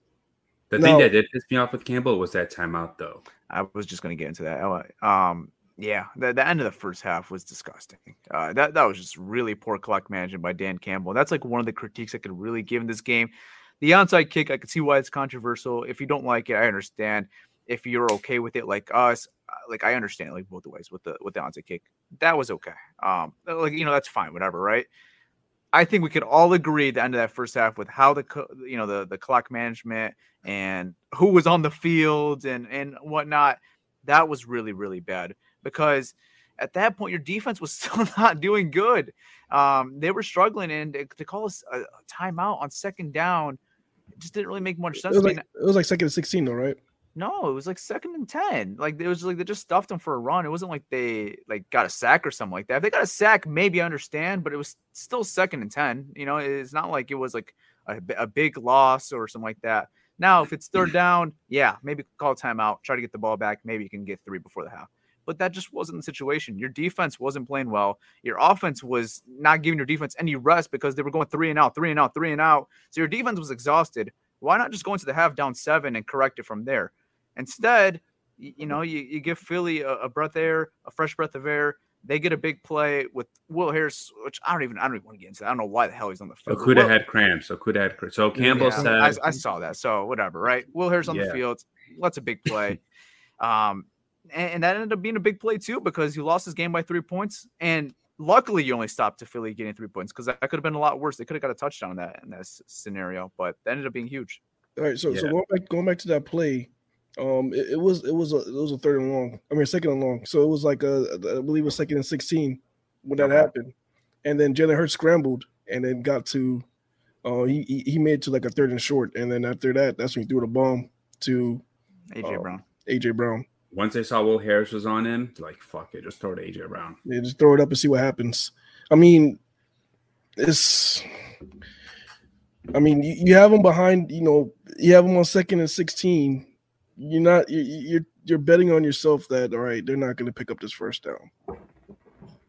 The thing that did piss me off with Campbell was that timeout, though. I was just going to get into that. Uh, Um, yeah, the, the end of the first half was disgusting. Uh, that that was just really poor clock management by Dan Campbell. That's like one of the critiques I could really give in this game. The onside kick, I could see why it's controversial. If you don't like it, I understand. If you're okay with it, like us, like I understand, like both the ways with the with the onside kick, that was okay. Um, like you know, that's fine, whatever, right? I think we could all agree at the end of that first half with how the you know the the clock management and who was on the field and and whatnot. That was really really bad because at that point your defense was still not doing good. Um, they were struggling, and to, to call us a, a timeout on second down just didn't really make much It sense. was like it was like second and sixteen, though, right? No, it was like second and ten. Like it was like they just stuffed them for a run. It wasn't like they like got a sack or something like that. If they got a sack, maybe I understand, but it was still second and ten. You know, it's not like it was like a, a big loss or something like that. Now, if it's third down, yeah, maybe call timeout, try to get the ball back. Maybe you can get three before the half. But that just wasn't the situation. Your defense wasn't playing well. Your offense was not giving your defense any rest because they were going three and out, three and out, three and out. So your defense was exhausted. Why not just go into the half down seven and correct it from there? Instead, y- you know, you, you give Philly a, a breath of air, a fresh breath of air. They get a big play with Will Harris, which I don't even I don't even want to get into. That. I don't know why the hell he's on the field. but Okudah Will- had cramps. Okudah had cramps. So Campbell yeah, said, I, I saw that. So whatever, right? Will Harris on the field. That's a big play. um, and, and that ended up being a big play too because he lost his game by three points. And luckily, you only stopped to Philly getting three points because that could have been a lot worse. They could have got a touchdown in that in that scenario, but that ended up being huge. All right, so so going back going back to that play, um, it, it was it was a it was a third and long. I mean, second and long. So it was like a I believe it was second and sixteen when that Okay. happened, and then Jalen Hurts scrambled and then got to, uh, he he he made it to like a third and short, and then after that, that's when he threw the bomb to AJ Oh. Brown. AJ Brown. once they saw Will Harris was on him, like, fuck it, just throw it to AJ Brown. Yeah, just throw it up and see what happens. I mean, it's. I mean, you, you have them behind. You know, you have them on second and sixteen. You're not. You, you're you're betting on yourself that all right, they're not going to pick up this first down.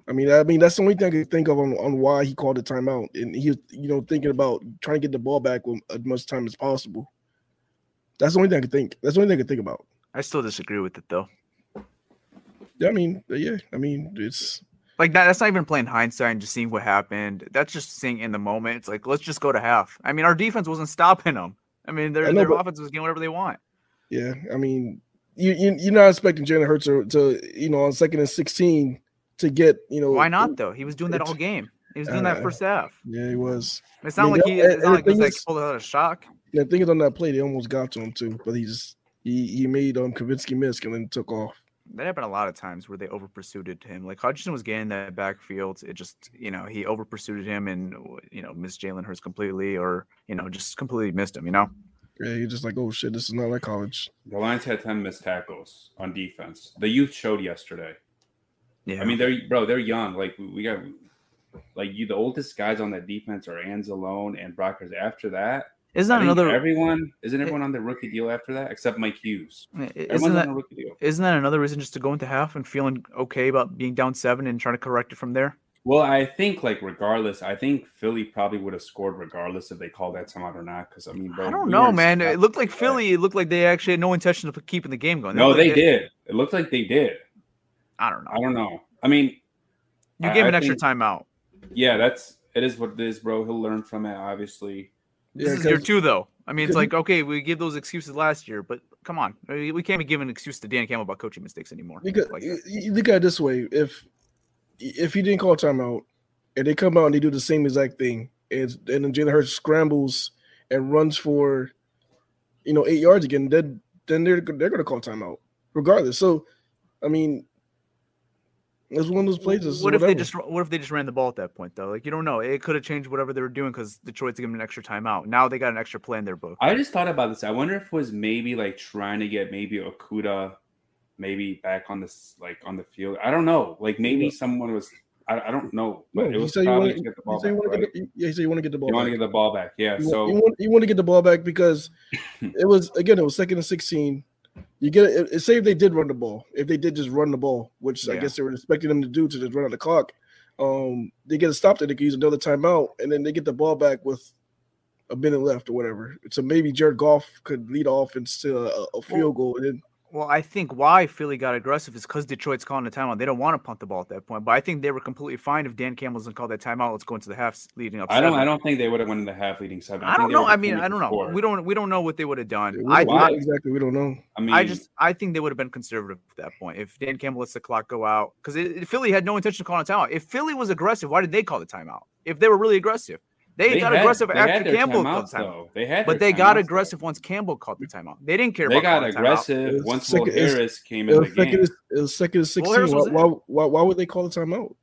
I mean, I mean that's the only thing I can think of on, on why he called the timeout, and he was, you know, thinking about trying to get the ball back with as much time as possible. That's the only thing I can think. That's the only thing I can think about. I still disagree with it though. Yeah, I mean, yeah, I mean, it's Like that, that's not even playing hindsight and just seeing what happened. That's just seeing in the moment. It's like let's just go to half. I mean, our defense wasn't stopping them. I mean, their I know, their but- offense was getting whatever they want. Yeah, I mean, you, you you're not expecting Jalen Hurts to, to you know on second and sixteen to get you know Why not though? He was doing that all game. He was doing that uh, first half. Yeah, he was. It's I not mean, like he. It's not like he was thing like pulled out a shock. Yeah, I think it's on that play they almost got to him too, but he just he he made um Cominsky miss and then took off. That happened a lot of times where they over pursued him. Like Hutchinson was getting that backfield. It just, you know, he over pursued him and, you know, missed Jalen Hurts completely or, you know, just completely missed him, you know? Yeah, he just like oh shit, this is not like college. The Lions had 10 missed tackles on defense. The youth showed yesterday. Yeah. I mean, they're bro, they're young. Like we- we got like you the oldest guys on that defense are Anzalone and Brockers. After that, isn't that another, everyone isn't everyone on the rookie deal after that except Mike Hughes. isn't Everyone's that, on a rookie deal. isn't that another reason just to go into half and feeling okay about being down seven and trying to correct it from there? Well, I think like regardless, I think Philly probably would have scored regardless if they called that timeout or not. Because I mean, bro, I don't we know, man. It looked like. Philly, it looked like they actually had no intention of keeping the game going. No, they like did. It looked like they did. I don't know. I don't know. I mean, You I- gave I an extra think- timeout. yeah, that's it is what it is, bro. He'll learn from it, obviously. This Yeah, is year 'cause- two, though. I mean, it's like okay, we gave those excuses last year, but come on, we we can't be giving an excuse to Dan Campbell about coaching mistakes anymore. Because Like, you, you look at it this way: if if he didn't call timeout and they come out and they do the same exact thing, and and then Jalen Hurts scrambles and runs for you know eight yards again, then then they're they're going to call timeout regardless. So, I mean, it's one of those places. it's What if they just what if they just ran the ball at that point though? Like you don't know. It could have changed whatever they were doing because Detroit's giving an extra timeout. Now they got an extra play in their book. I just thought about this. I wonder if it was maybe like trying to get maybe Okudah maybe back on this like on the field. I don't know. Like maybe someone was I, I don't know. No, But it was you probably want to to get the ball you back. right? the, yeah, say you want to get the ball. You want to back. get the ball back. Yeah. You want, So you want, you want to get the ball back because it was again it was second and sixteen. You get it. it- Say if they did run the ball, if they did just run the ball, which I guess they were expecting them to do to just run out the clock. Um, they get a stop that they can use another timeout, and then they get the ball back with a minute left or whatever. So maybe Jared Goff could lead off and still a, a field goal, and then Well, I think why Philly got aggressive is because Detroit's calling a timeout. They don't want to punt the ball at that point. But I think they were completely fine if Dan Campbell doesn't call that timeout. Let's go into the half leading up. I don't. seven. I don't think they would have won in the half leading seven. I think don't know. I mean, I don't know. before. We don't. We don't know what they would have done. I, why? exactly we don't know. I mean, I just I think they would have been conservative at that point if Dan Campbell lets the clock go out because Philly had no intention of calling a timeout. If Philly was aggressive, why did they call the timeout? If they were really aggressive, they, got had- aggressive they after Campbell Campell called the timeout. though. They had, But they got timeouts, though. aggressive once Campbell called the timeout. They didn't care. They about got calling a timeout. aggressive once second- Will Harris came in the second. game. and- It was second and sixteen. Harris Why, why, why, why would they call the timeout?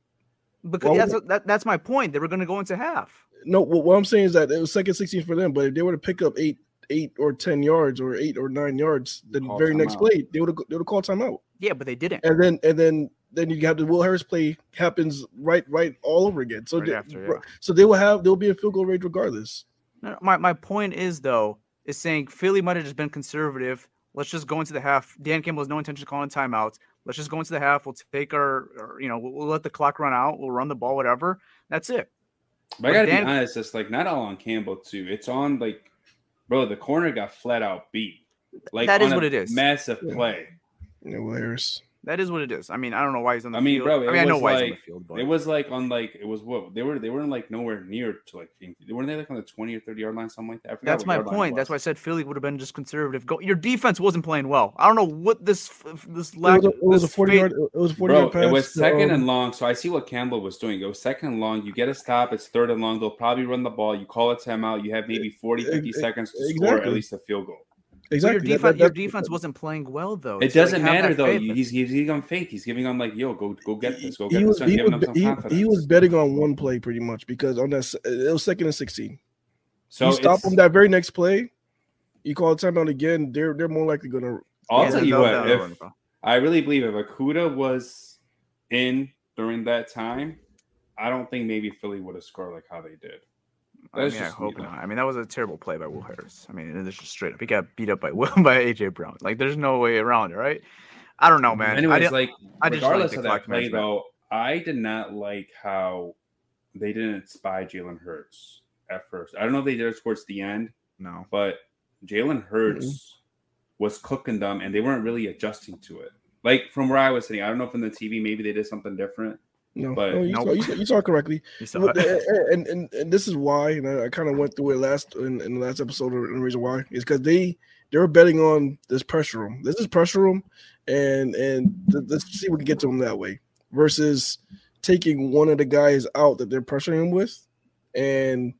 Because that's would that, that's my point. They were going to go into half. No, what, what I'm saying is that it was second 16 for them, but if they were to pick up eight, eight or ten yards or eight or nine yards, the Call very next timeout. play they would have they would have called timeout, Yeah, but they didn't. and then and then then you have the Will Harris play happens right right all over again. So Right they, after, yeah. so they will have they'll be in field goal range regardless. No, no, My my point is though is saying Philly might have just been conservative. Let's just go into the half. Dan Campbell has no intention of calling timeouts. Let's just go into the half. We'll take our, our you know, we'll, we'll let the clock run out. We'll run the ball, whatever. That's it. But I gotta Dan- be honest, it's like not all on Campbell too. It's on like, bro, the corner got flat out beat. Like That is on a what it is. Massive Yeah. play. You know, Will Harris. That is what it is. I mean, I don't know why he's on the I mean, field. bro, I mean, I know was why he's on the field, but It was like on like it was what they were. They weren't like nowhere near to like they weren't they like on the twenty or thirty yard line, something like that. That's my yard line it point. That's why I said Philly would have been just conservative. Go, your defense wasn't playing well. I don't know what this f- this It lack. it was a 40 yard. It was a 40 Bro, yard pass. it was second and long. So I see what Campbell was doing. It was second and long. You get a stop. It's third and long. They'll probably run the ball. You call a timeout. You have maybe 40, 50 Ex- seconds to score at least a field goal. But exactly. Your defense, that- your defense wasn't playing well though. It So, doesn't that matter though. faith. He's he's giving on faith. He's giving on like, yo, go go get this. Go get he was, done. he, was, he, he was betting on one play pretty much because on that it was second and 16. so you stop them that very next play, you call a timeout again, they're they're more likely gonna I'll tell you what. If. I really believe if Okudah was in during that time, I don't think maybe Philly would have scored like how they did. I mean, I hope not. I mean, that was a terrible play by Will Harris. I mean, it's just straight up. He got beat up by Will by AJ Brown. Like, there's no way around it, right? I don't know, man. I Anyways, didn't- like I just like regardless the of that clock play, management. though, I did not like how they didn't spy Jalen Hurts at first. I don't know if they did it towards the end, no. but Jalen Hurts was cooking them, and they weren't really adjusting to it. Like from where I was sitting, I don't know if in the TV maybe they did something different. No, But- no you, Nope. saw, you, you saw correctly. You saw and, and and this is why, and I, I kind of went through it last in, in the last episode. And the reason why is because they they're betting on this pressure room. This is pressure room, and and th- let's see if we can get to them that way versus taking one of the guys out that they're pressuring him with, and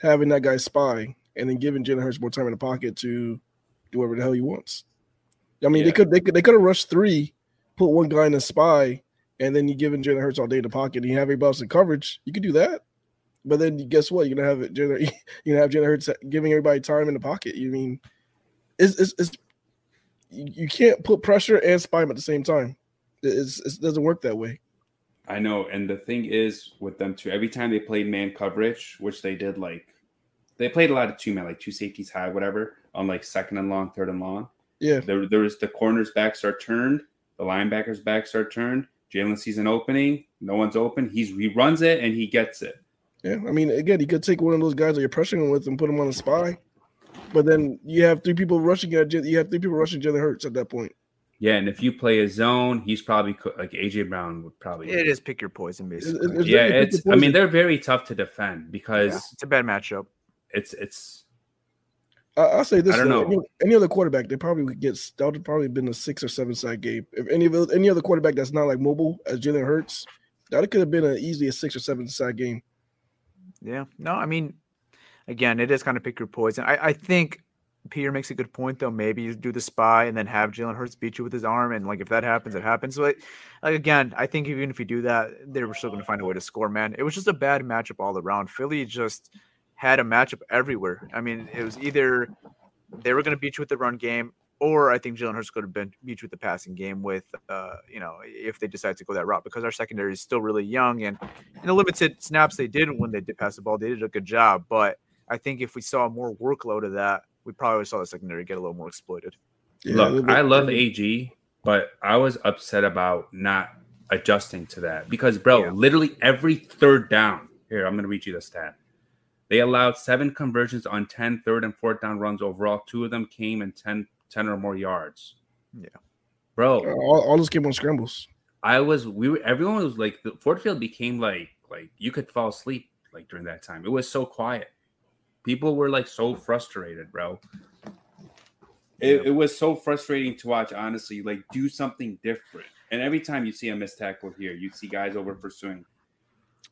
having that guy spy, and then giving Jalen Hurts more time in the pocket to do whatever the hell he wants. I mean, they could they could they could have rushed three, put one guy in the spy, and then you giving Jalen Hurts all day in the pocket, and you have everybody else in coverage. You could do that, but then guess what? You're gonna have it. Jalen, you're gonna have Jalen Hurts giving everybody time in the pocket. You mean it's it's, it's you you can't put pressure and spy him at the same time. It's, it doesn't work that way. I know, and the thing is with them too. Every time they played man coverage, which they did, like they played a lot of two man, like two safeties high, whatever, on like second and long, third and long. Yeah, There, there was the corners backs are turned, the linebackers backs are turned. Jalen sees an opening, no one's open. He's he runs it and he gets it. yeah. I mean, again, you could take one of those guys that you're pressuring him with and put him on a spy, but then you have three people rushing at J- you have three people rushing Jalen Hurts at that point. Yeah, and if you play a zone, he's probably co- like AJ Brown would probably. It is pick your poison, basically. it's- Yeah, it's. I mean, they're very tough to defend because Yeah, it's a bad matchup. it's it's. I, I'll say this: I don't though, know. Any, any other quarterback, they probably would get that would have probably been a six or seven sack game. If any of any other quarterback that's not like mobile as Jalen Hurts, that could have been a, easily a six or seven sack game. Yeah. No, I mean, again, it is kind of pick your poison. I, I think Peter makes a good point though. Maybe you do the spy and then have Jalen Hurts beat you with his arm, and like if that happens, it happens. So like, like again, I think even if you do that, they were still going to find a way to score. Man, it was just a bad matchup all around. Philly just had a matchup everywhere. I mean, it was either they were going to beat you with the run game, or I think Jalen Hurts could have been beat you with the passing game with, uh, you know, if they decide to go that route because our secondary is still really young and in the limited snaps they did when they did pass the ball, they did a good job. But I think if we saw more workload of that, we probably saw the secondary get a little more exploited. Yeah, Look, I love AG, but I was upset about not adjusting to that because, bro, Yeah. literally every third down. Here, I'm going to read you the stat. They allowed seven conversions on 10 third and fourth down runs overall. Two of them came in 10, 10 or more yards. Yeah. Bro, all, all this came on scrambles. I was, we were, everyone was like, the Ford Field became like, like you could fall asleep like during that time. It was so quiet. People were like so frustrated, bro. It, it was so frustrating to watch, honestly. Like, do something different. And every time you see a missed tackle here, you see guys over pursuing.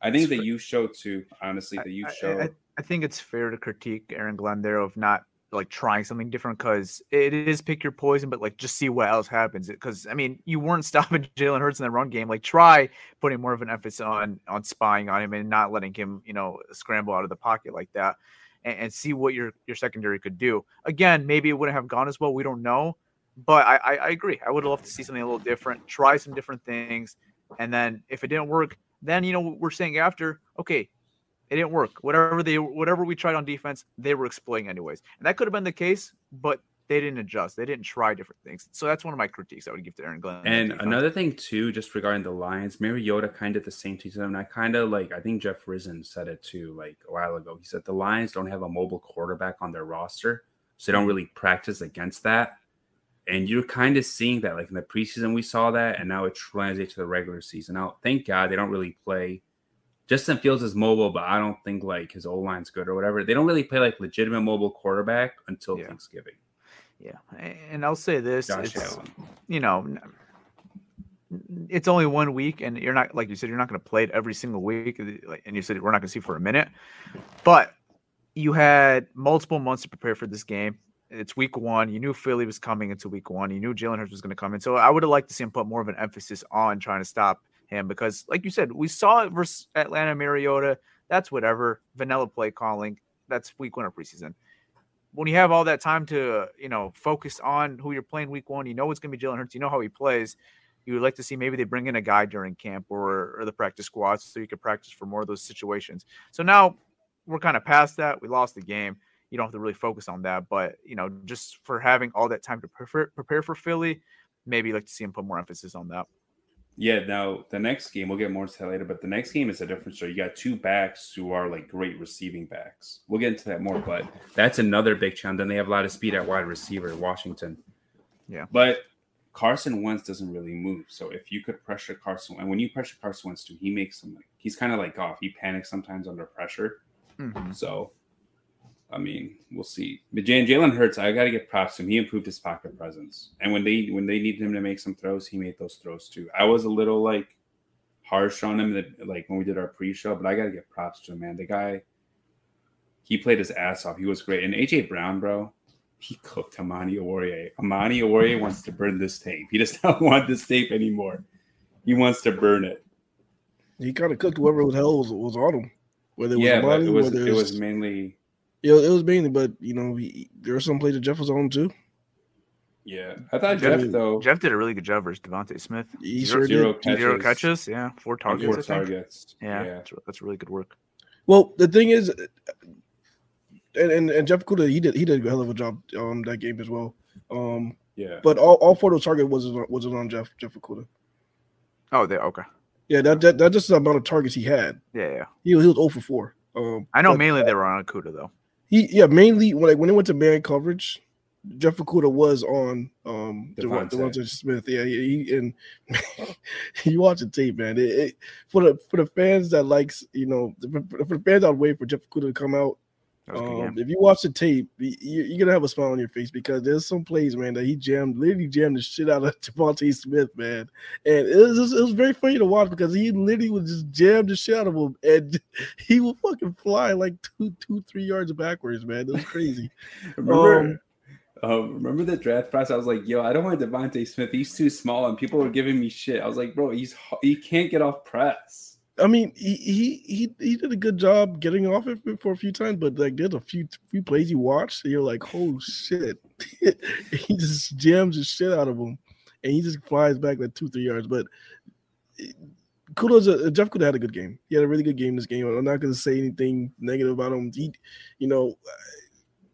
I think It's that fr- you show too, honestly, that you I- show. I, I think it's fair to critique Aaron Glenn there of not like trying something different because it is pick your poison, but like just see what else happens. Because I mean, you weren't stopping Jalen Hurts in the run game. Like try putting more of an emphasis on on spying on him and not letting him, you know, scramble out of the pocket like that, and, and see what your your secondary could do. Again, maybe it wouldn't have gone as well. We don't know, but I I, I agree. I would love to see something a little different. Try some different things, and then if it didn't work, then you know we're saying after, okay, it didn't work. Whatever they whatever we tried on defense, they were exploiting anyways. And that could have been the case, but they didn't adjust. They didn't try different things. So that's one of my critiques I would give to Aaron Glenn. And another thing too, just regarding the Lions, Mariota kind of the same team. And I kind of like, I think Jeff Risdon said it too, like a while ago. He said the Lions don't have a mobile quarterback on their roster, so they don't really practice against that. And you're kind of seeing that, like in the preseason, we saw that, and now it translates to the regular season. Now, thank God they don't really play. Justin Fields is mobile, but I don't think like his O line's good or whatever. They don't really play like legitimate mobile quarterback until Yeah. Thanksgiving. yeah, and I'll say this: Josh it's, Allen. you know, it's only one week, and you're not like you said, you're not going to play it every single week. And you said we're not going to see for a minute, but you had multiple months to prepare for this game. It's week one. You knew Philly was coming into week one. You knew Jalen Hurts was going to come in. So I would have liked to see him put more of an emphasis on trying to stop him because, like you said, we saw it versus Atlanta Mariota. That's whatever vanilla play calling. That's week one of preseason. When you have all that time to, you know, focus on who you're playing week one, you know it's going to be Jalen Hurts. You know how he plays. You would like to see maybe they bring in a guy during camp or, or the practice squads so you could practice for more of those situations. So now we're kind of past that. We lost the game. You don't have to really focus on that, but you know, just for having all that time to prepare, prepare for Philly, maybe like to see him put more emphasis on that. Yeah, now the next game, we'll get more to that later, but the next game is a different story. You got two backs who are like great receiving backs. We'll get into that more, but that's another big challenge. Then they have a lot of speed at wide receiver, Washington. Yeah. But Carson Wentz doesn't really move. So if you could pressure Carson, and when you pressure Carson Wentz too, he makes some like he's kind of like off. He panics sometimes under pressure. Mhm. So I mean, we'll see. But Jalen Jalen Hurts, I gotta give props to him. He improved his pocket presence, and when they when they needed him to make some throws, he made those throws too. I was a little like harsh on him that like when we did our pre-show, but I gotta give props to him, man. The guy, he played his ass off. He was great. And AJ Brown, bro, he cooked Amani Oruwariye. Amani Oruwariye wants to burn this tape. He does not want this tape anymore. He wants to burn it. He kind of cooked whoever the hell was, was on him. Whether it was yeah, but Amani, it was it was mainly it was mainly, but you know, he, there were some plays that Jeff was on too. yeah. I thought Jeff- Jeff though Jeff did a really good job versus DeVonta Smith. He Zero- sure zero catches, Zero catches, yeah, four targets. four targets. Yeah, yeah. That's, that's really good work. Well, the thing is, and, and and Jeff Okudah, he did he did a hell of a job um that game as well. Um, Yeah. but all, all four of those targets wasn't on- wasn't on Jeff Jeff Okudah. Oh, they okay. Yeah, that, that that's just the amount of targets he had. Yeah, yeah. He, was- he was 0 for 4. Um, I know but mainly they were on Okudah though. He yeah mainly when like when it went to man coverage, Jeff Okudah was on um DeVonta. DeVonta Smith. Yeah, he, he and you watch the tape, man. It, it, for the for the fans that likes you know for, for the fans that would wait for Jeff Okudah to come out. That was a good Um, if you watch the tape, you, you're gonna have a smile on your face because there's some plays, man, that he jammed, literally jammed the shit out of DeVonta Smith, man. And it was just, it was very funny to watch because he literally would just jam the shit out of him, and he would fucking fly like two, two, three yards backwards, man. It was crazy. Remember, Um, Um, remember the draft process? I was like, "Yo, I don't want DeVonta Smith. He's too small," and people were giving me shit. I was like, "Bro, he's he can't get off press." I mean, he he he, he did a good job getting off it for a few times, but like there's a few few plays you watch, and you're like, "Oh shit!" he just jams the shit out of him, and he just flies back like two three yards. But kudos, uh, Jeff could have had a good game. He had a really good game this game. I'm not to say anything negative about him. He, you know,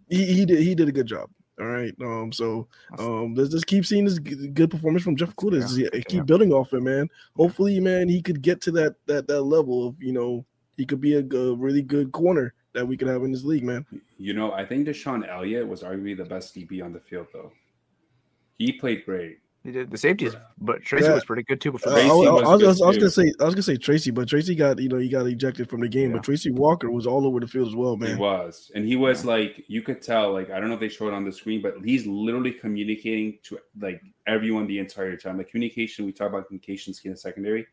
he he did he did a good job. All right. Um. So um. Let's just keep seeing this g- good performance from Jeff Okudah. Yeah, Yeah, keep yeah. building off it, man. Hopefully, man, he could get to that that that level of you know he could be a really good corner that we could have in this league, man. You know, I think DeShon Elliott was arguably the best DB on the field, though. He played great. He did the safeties, but Tracy Yeah. was pretty good too before. Uh, I, Tracy was, was I was- I was gonna too. say I was gonna say Tracy, but Tracy got you know he got ejected from the game, Yeah. but Tracy Walker was all over the field as well, man. He was, and he was like, you could tell, like, I don't know if they showed it on the screen, but he's literally communicating to like everyone the entire time. Like communication, we talk about communication scheme in secondary.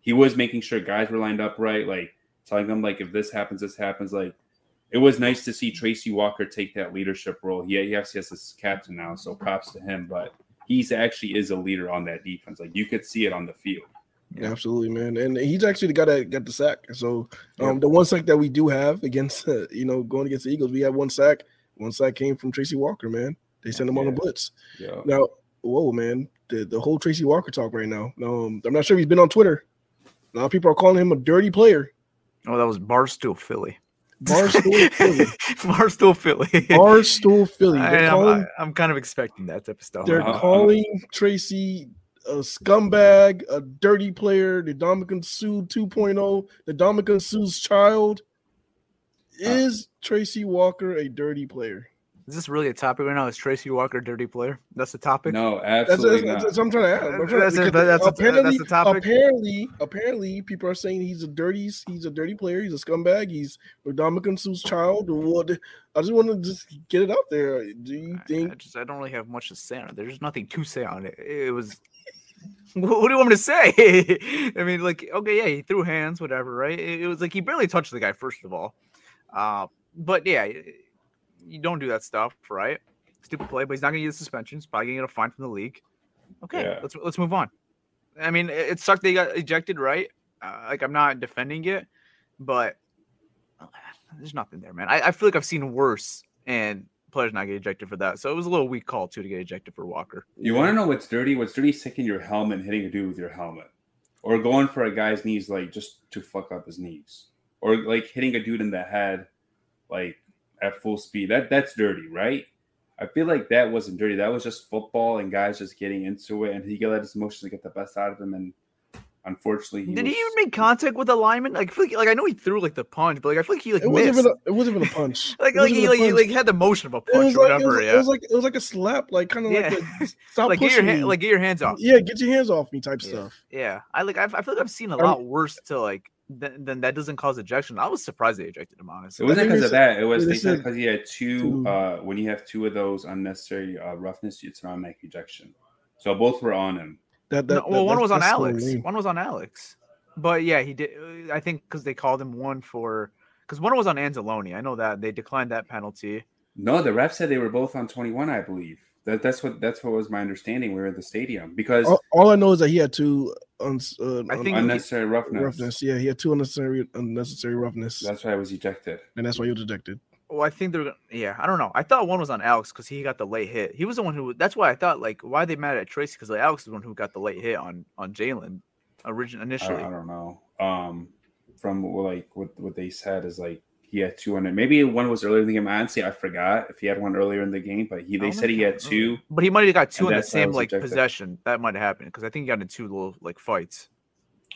He was making sure guys were lined up right, like telling them like if this happens, this happens. Like it was nice to see Tracy Walker take that leadership role. He, he actually has his captain now, so props to him. But he's actually is a leader on that defense. Like you could see it on the field. Yeah, absolutely, man. And he's actually the guy that got the sack. So um, the one sack that we do have against, uh, you know, going against the Eagles, we have one sack. One sack came from Tracy Walker, man. They sent him on a Yeah. blitz. Yeah. Now, whoa, man, the, the whole Tracy Walker talk right now. Um, I'm not sure if he's been on Twitter. A lot of people are calling him a dirty player. Oh, that was Barstool Philly. Barstool Philly. Barstool Philly. Barstool Philly. I, calling, I'm kind of expecting that type of stuff. they're Uh-huh. calling Tracy a scumbag, a dirty player, the Ndamukong Suh 2.0, the Ndamukong Suh's child. Is Tracy Walker a dirty player? Is this really a topic right now? Is Tracy Walker a dirty player? That's the topic. No, absolutely that's, not. that's what I'm trying to ask. Trying to- That's- because that's- that's- apparently, that's the topic? apparently, apparently, people are saying he's a dirty, he's a dirty player. He's a scumbag. He's Ndamukong Suh's child. Or what? I just want to just get it out there. Do you I- I, think? just I don't really have much to say on it. There's nothing to say on it. It was. What what do you want me to say? I mean, like, okay, yeah, he threw hands, whatever, right? It, it was like he barely touched the guy, first of all. Uh, but yeah, y- you don't do that stuff, right? Stupid play, but he's not going to get a suspension. He's probably going to get a fine from the league. Okay, Yeah. let's let's move on. I mean, it, it sucked they got ejected, right? Uh, like, I'm not defending it, but uh, there's nothing there, man. I, I feel like I've seen worse, and players not get ejected for that. So it was a little weak call too to get ejected for Walker. You want to know what's dirty? What's dirty? is Sticking your helmet, and hitting a dude with your helmet, or going for a guy's knees like just to fuck up his knees, or like hitting a dude in the head, like at full speed. That that's dirty, right? I feel like that wasn't dirty. That was just football and guys just getting into it, and he let his emotions get the best out of him. And unfortunately, he Did was, he even make contact with the lineman? Like, I feel like, like I know he threw like the punch, but like I feel like he like It wasn't missed. even. A, it wasn't even a punch. like It like wasn't he even a like, he, punch. like had the motion of a punch was or like it was, yeah. it was like it was like a slap, like kind of yeah. like a, stop like get your pushing hand, me. like get your hands off. yeah, get your hands off me type Yeah. stuff. Yeah, I like. I've, I feel like I've seen a I'm- lot worse to like than, than that doesn't cause ejection. I was surprised they ejected him. Honestly, It wasn't because of that. It was they they said said because he had two. two- Uh, when you have two of those unnecessary uh, roughness, it's an automatic ejection. So both were on him. That, that, No, well, that- one was on that's so Alex. One was on Alex. But yeah, he did. uh, I think because they called him one for because one was on Anzalone. I know that they declined that penalty. No, the ref said they were both on 21, I believe. That that's what that's what was my understanding. We were at the stadium because All, all I know is that he had two uns, uh, I think- unnecessary roughness. roughness. Yeah, he had two unnecessary unnecessary roughness, That's why I was ejected. and that's why you was ejected. Well, I think they're. Yeah, I don't know. I thought one was on Alex because he got the late hit. He was the one who. That's why I thought like why they mad at Tracy because like, Alex is the one who got the late hit on on Jalen, origin I, initially. I don't know. Um, from what, like what what they said is like he had two on it. Maybe one was earlier in the game. Honestly, I forgot if he had one earlier in the game, but he they said he had two. but he might have got two in the that's why I same like ejected. possession. That might have happened because I think he got in two little like fights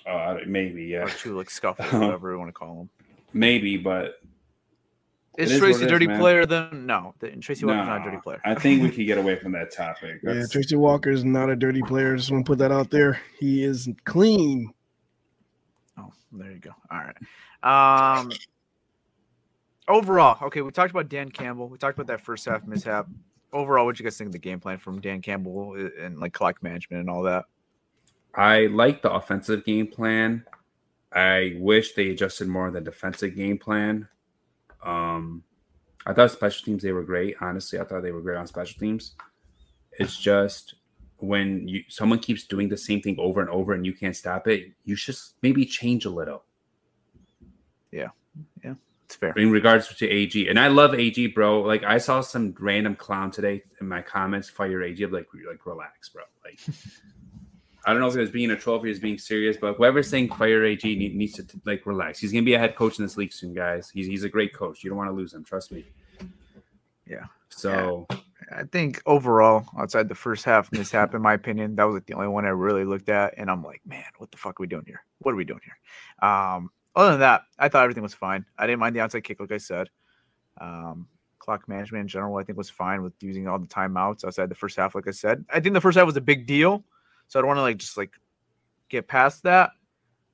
Uh, maybe yeah, or two like scuffles, whatever you want to call them. maybe, but Is is Tracy a dirty man. player? Then no, the- Tracy Walker's not a dirty player. I think we can get away from that topic. Yeah, Tracy Walker is not a dirty player. Just want to put that out there. He is clean. Oh, there you go. All right. Um overall, okay, we talked about Dan Campbell. We talked about that first half mishap. Overall, what do you guys think of the game plan from Dan Campbell and like clock management and all that? I like the offensive game plan. I wish they adjusted more of the defensive game plan. Um, I thought special teams they were great. Honestly, I thought they were great on special teams. It's just when you someone keeps doing the same thing over and over and you can't stop it, you should maybe change a little. Yeah, yeah, it's fair. In regards to AG, and I love AG, bro. Like I saw some random clown today in my comments fire AG. I'm like, like relax, bro. Like I don't know if he was being a troll, if he was being serious, but whoever's saying fire AG needs to like relax. He's gonna be a head coach in this league soon, guys. He's he's a great coach. You don't want to lose him, trust me. Yeah. So yeah. I think overall, outside the first half mishap, in my opinion, that was like the only one I really looked at, and I'm like, man, what the fuck are we doing here? What are we doing here? Um, other than that, I thought everything was fine. I didn't mind the outside kick, like I said. Um, clock management in general, I think was fine with using all the timeouts outside the first half. Like I said, I think the first half was a big deal so I don't want to like just like get past that.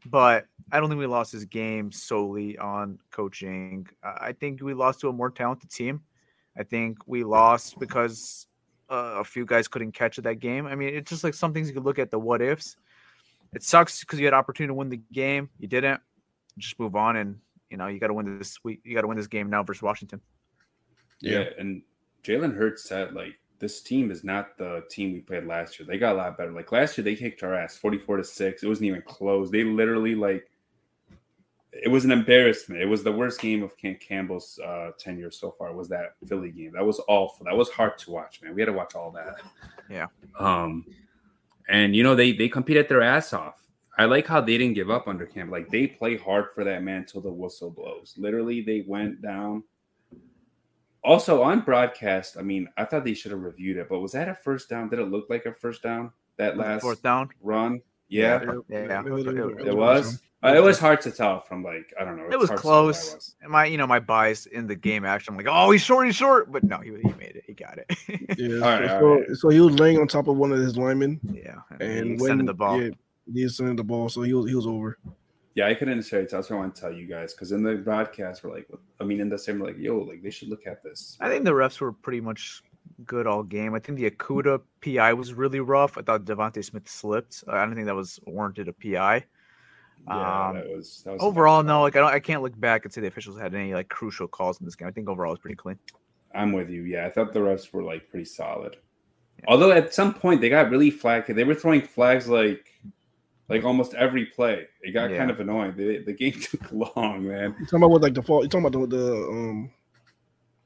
But I don't think we lost this game solely on coaching. I think we lost to a more talented team. I think we lost because uh, a few guys couldn't catch it that game. I mean, it's just like some things you could look at the what ifs. It sucks because you had opportunity to win the game, you didn't. Just move on, and you know you got to win this week. You got to win this game now versus Washington. Yeah, yeah. and Jalen Hurts said like this team is not the team we played last year. They got a lot better. Like last year, they kicked our ass 44 to 6. It wasn't even close. They literally like it was an embarrassment. It was the worst game of Cam- Campbell's uh, tenure so far. Was that Philly game? That was awful. That was hard to watch, man. We had to watch all that. Yeah. Um, and you know they they competed their ass off. I like how they didn't give up under Campbell. Like they play hard for that man till the whistle blows. Literally, they went down also on broadcast, I mean, I thought they should have reviewed it, but was that a first down? Did it look like a first down? That last fourth down run? Yeah, yeah, yeah. it, it, it was. Uh, it was hard to tell from like I don't know. It was close. Was. My you know my bias in the game action. I'm like, oh, he's short, he's short, but no, he, he made it. He got it. yeah. All right, so, all right. so, he was laying on top of one of his linemen. Yeah, and, and when the ball, yeah, he was sending the ball, so he was he was over. Yeah, I couldn't necessarily tell. That's what I want to tell you guys because in the broadcast, we're like, I mean, in the same, like, yo, like they should look at this. I think the refs were pretty much good all game. I think the Okudah PI was really rough. I thought DeVonta Smith slipped. I don't think that was warranted a PI. Yeah, um, that was, that was overall no. Like I don't, I can't look back and say the officials had any like crucial calls in this game. I think overall it was pretty clean. I'm with you. Yeah, I thought the refs were like pretty solid. Yeah. Although at some point they got really flagged. They were throwing flags like like almost every play. It got yeah. kind of annoying. The, the game took long, man. You talking about what like the fall? You talking about the, the um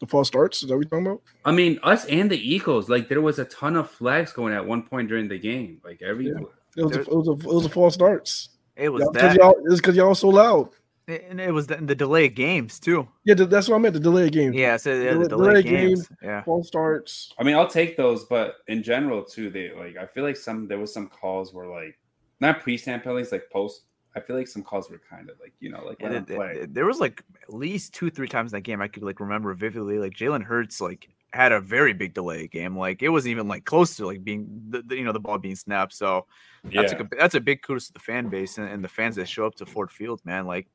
the false starts? Is that what you talking about? I mean, us and the Eagles. Like there was a ton of flags going at one point during the game. Like every yeah. it, was a, it was a, it was a false starts. It was y'all, that. Y'all, it's because y'all so loud. And it was the, the delay of games too. Yeah, that's what I meant. The delay of games. Yeah, so yeah, the, the delay, delay games. games. Yeah, false starts. I mean, I'll take those, but in general too, they like. I feel like some there was some calls where like not pre-snap penalties, like post. I feel like some calls were kind of like you know like yeah, play. there was like at least two three times in that game I could like remember vividly. Like Jalen Hurts like had a very big delay game. Like it wasn't even like close to like being the, the you know the ball being snapped. So that's yeah. a that's a big kudos to the fan base and, and the fans that show up to Ford Field, man. Like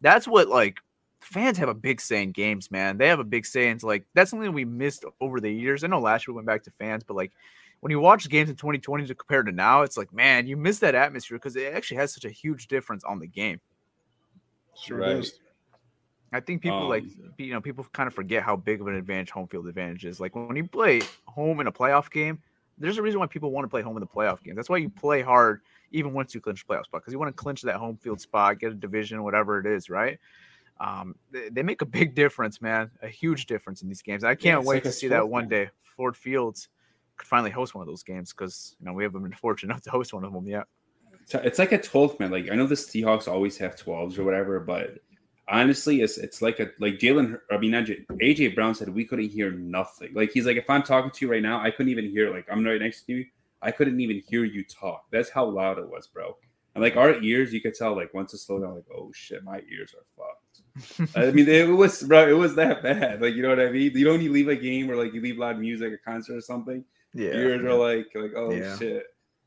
that's what like fans have a big say in games, man. They have a big say into like that's something we missed over the years. I know last year we went back to fans, but like when you watch games in 2020 to compare to now, it's like, man, you miss that atmosphere because it actually has such a huge difference on the game. Sure right. does. I think people um, like you know people kind of forget how big of an advantage home field advantage is. Like when you play home in a playoff game, there's a reason why people want to play home in the playoff game. That's why you play hard even once you clinch playoff spot because you want to clinch that home field spot, get a division, whatever it is, right? Um, they, they, make a big difference, man, a huge difference in these games. I can't yeah, wait like to see that one day. Ford Fields could finally host one of those games because you know we haven't been fortunate enough to host one of them yet. It's like a 12th man. Like I know the Seahawks always have 12s or whatever, but honestly, it's it's like a like Jalen. I mean, AJ Brown said we couldn't hear nothing. Like he's like, if I'm talking to you right now, I couldn't even hear. Like I'm right next to you, I couldn't even hear you talk. That's how loud it was, bro. And like our ears, you could tell like once it slowed down, like oh shit, my ears are fucked. I mean, it was bro, it was that bad. Like you know what I mean? You know when you leave a game or like you leave loud music, a concert or something, yeah, ears yeah. are like like oh yeah. shit.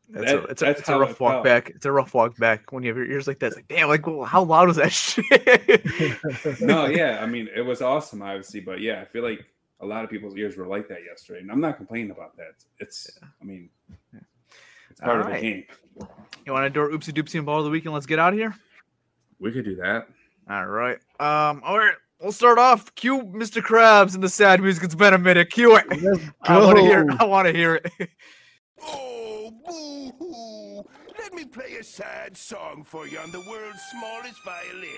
That's that, a, it's a, it's a rough walk back. It's a rough walk back when you have your ears like that. It's like, damn, like, well, how loud was that shit? no, yeah, I mean, it was awesome, obviously, but yeah, I feel like a lot of people's ears were like that yesterday, and I'm not complaining about that. It's, yeah. I mean, it's part All of right. the game. You want to do our oopsie doopsie and ball of the weekend? Let's get out of here. We could do that. All right. Um. All right. we'll start off. Cue Mr. Krabs and the sad music. It's been a minute. Cue it. I want to hear. go. I want to hear it. Oh, boo hoo. Let me play a sad song for you on the world's smallest violin.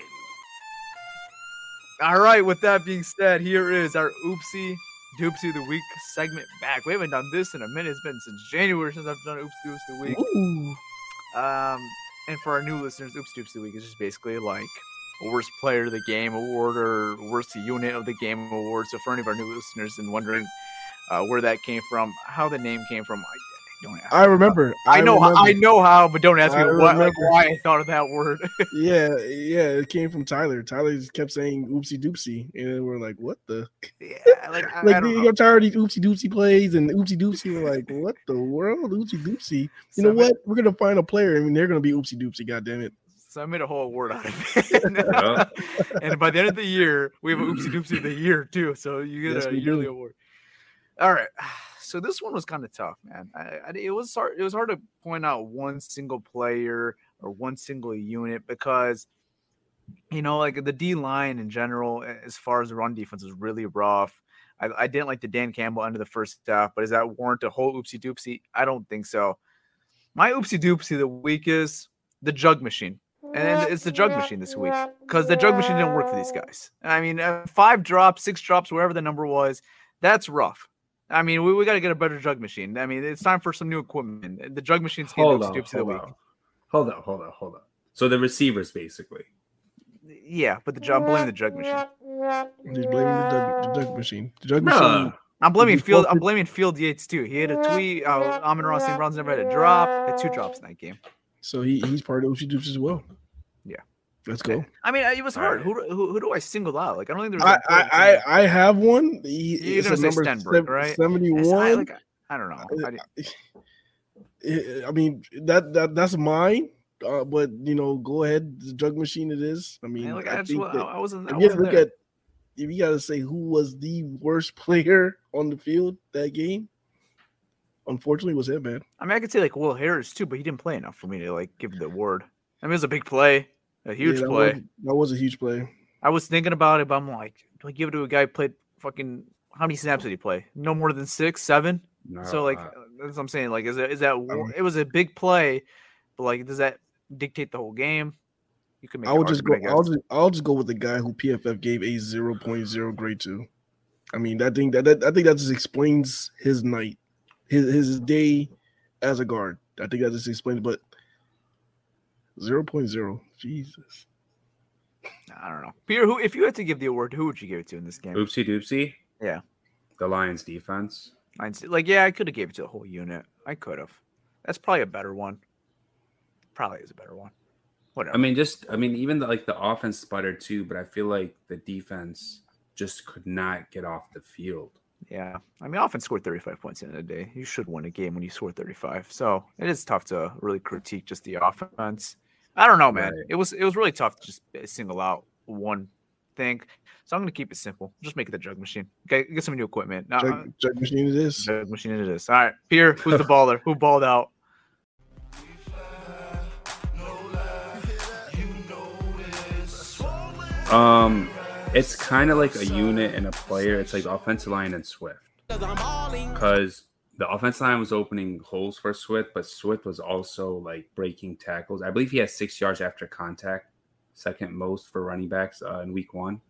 All right. With that being said, here is our oopsie doopsie of the week segment back. We haven't done this in a minute. It's been since January since I've done oopsie doopsie of the week. Ooh. Um, and for our new listeners, Oops Doops of the Week is just basically like a worst player of the game award or worst unit of the game award. So for any of our new listeners and wondering uh, where that came from, how the name came from, I, don't ask. I remember. I know, how, I know how, but don't ask me what, like, why I thought of that word. Yeah, yeah, it came from Tyler. Tyler just kept saying oopsie doopsie, and then we're like, what the? yeah, like, I, I Like, don't you're tired of these oopsie doopsie plays and oopsie doopsie. We're like, what the world? Oopsie doopsie. You So know what? We're gonna find a player. I mean, they're gonna be oopsie doopsie. God damn it. So I made a whole award out of it. and by the end of the year, we have an oopsie doopsie of the year too. So you get Yes, a yearly do. award. All right. So this one was kind of tough, man. I, I, it was hard. It was hard to point out one single player or one single unit because, you know, like the D line in general, as far as the run defense, was really rough. I, I didn't like the Dan Campbell under the first half, but does that warrant a whole oopsie doopsie? I don't think so. My oopsie doopsie of the week is the jug machine. And it's the jug machine this week because the jug machine didn't work for these guys. I mean, uh, five drops, six drops, wherever the number was, that's rough. I mean, we, we got to get a better jug machine. I mean, it's time for some new equipment. The jug machine's getting Hold the on, oopsie of the hold week. on, hold on, hold on, hold on. So the receivers, basically. Yeah, but the jug, I'm blaming the jug machine. He's blaming the jug, the jug machine. The jug Bruh. machine. I'm blaming Field. I'm blaming Field Yates too. He had a tweet. Uh, Amon-Ra St. Brown's never had a drop. Had two drops in that game. So he, he's part of oopsie doops as well. Yeah. Let's go. I mean, it was hard. Who, do- who, who do I single out? Like, I don't think there's. I, a I, I, I have one. He, You're gonna a say number Stenberg, sev- right? Seventy-one. I, like, I don't know. I I I mean that that that's mine. Uh, but you know, go ahead. The jug machine it is. I mean, Man, like, I, I, just, think wa- that I wasn't. I if you wasn't look there. at if you got to say who was the worst player on the field that game, unfortunately, was him, man. I mean, I could say like Will Harris too, but he didn't play enough for me to like give the award. I mean, it was a big play, a huge Yeah, that play. Was, that was a huge play. I was thinking about it, but I'm like, do I give it to a guy who played fucking how many snaps did he play? No more than six, seven. so like, uh, that's what I'm saying. Like, is that is that it was a big play, but like, does that dictate the whole game? You could make. I would just go. I I'll just I'll just go with the guy who PFF gave a 0.0 grade to. I mean, that thing that, that I think that just explains his night, his his day as a guard. I think that just explains. But 0.0, Jesus. I don't know. Peter, who if you had to give the award, who would you give it to in this game? oopsie doopsie. Yeah. The Lions defense. I'd like, yeah, I could have gave it to the whole unit. I could have. That's probably a better one. Probably is a better one. Whatever. I mean, just I mean, even the, like the offense sputtered too, but I feel like the defense just could not get off the field. Yeah, I mean, offense scored 35 points in a day. You should win a game when you score 35. So it is tough to really critique just the offense. I don't know, man. Right. It was it was really tough to just single out one thing. So I'm gonna keep it simple. Just make it the jug machine. Okay, get some new equipment. Now, Jug, jug machine it is. jug machine it is. All right, Pierre, who's the baller? Who balled out? Um, it's kind of like a unit and a player. It's like the offensive line and Swift, because the offensive line was opening holes for Swift, but Swift was also like breaking tackles. I believe he had six yards after contact, second most for running backs uh, in Week One.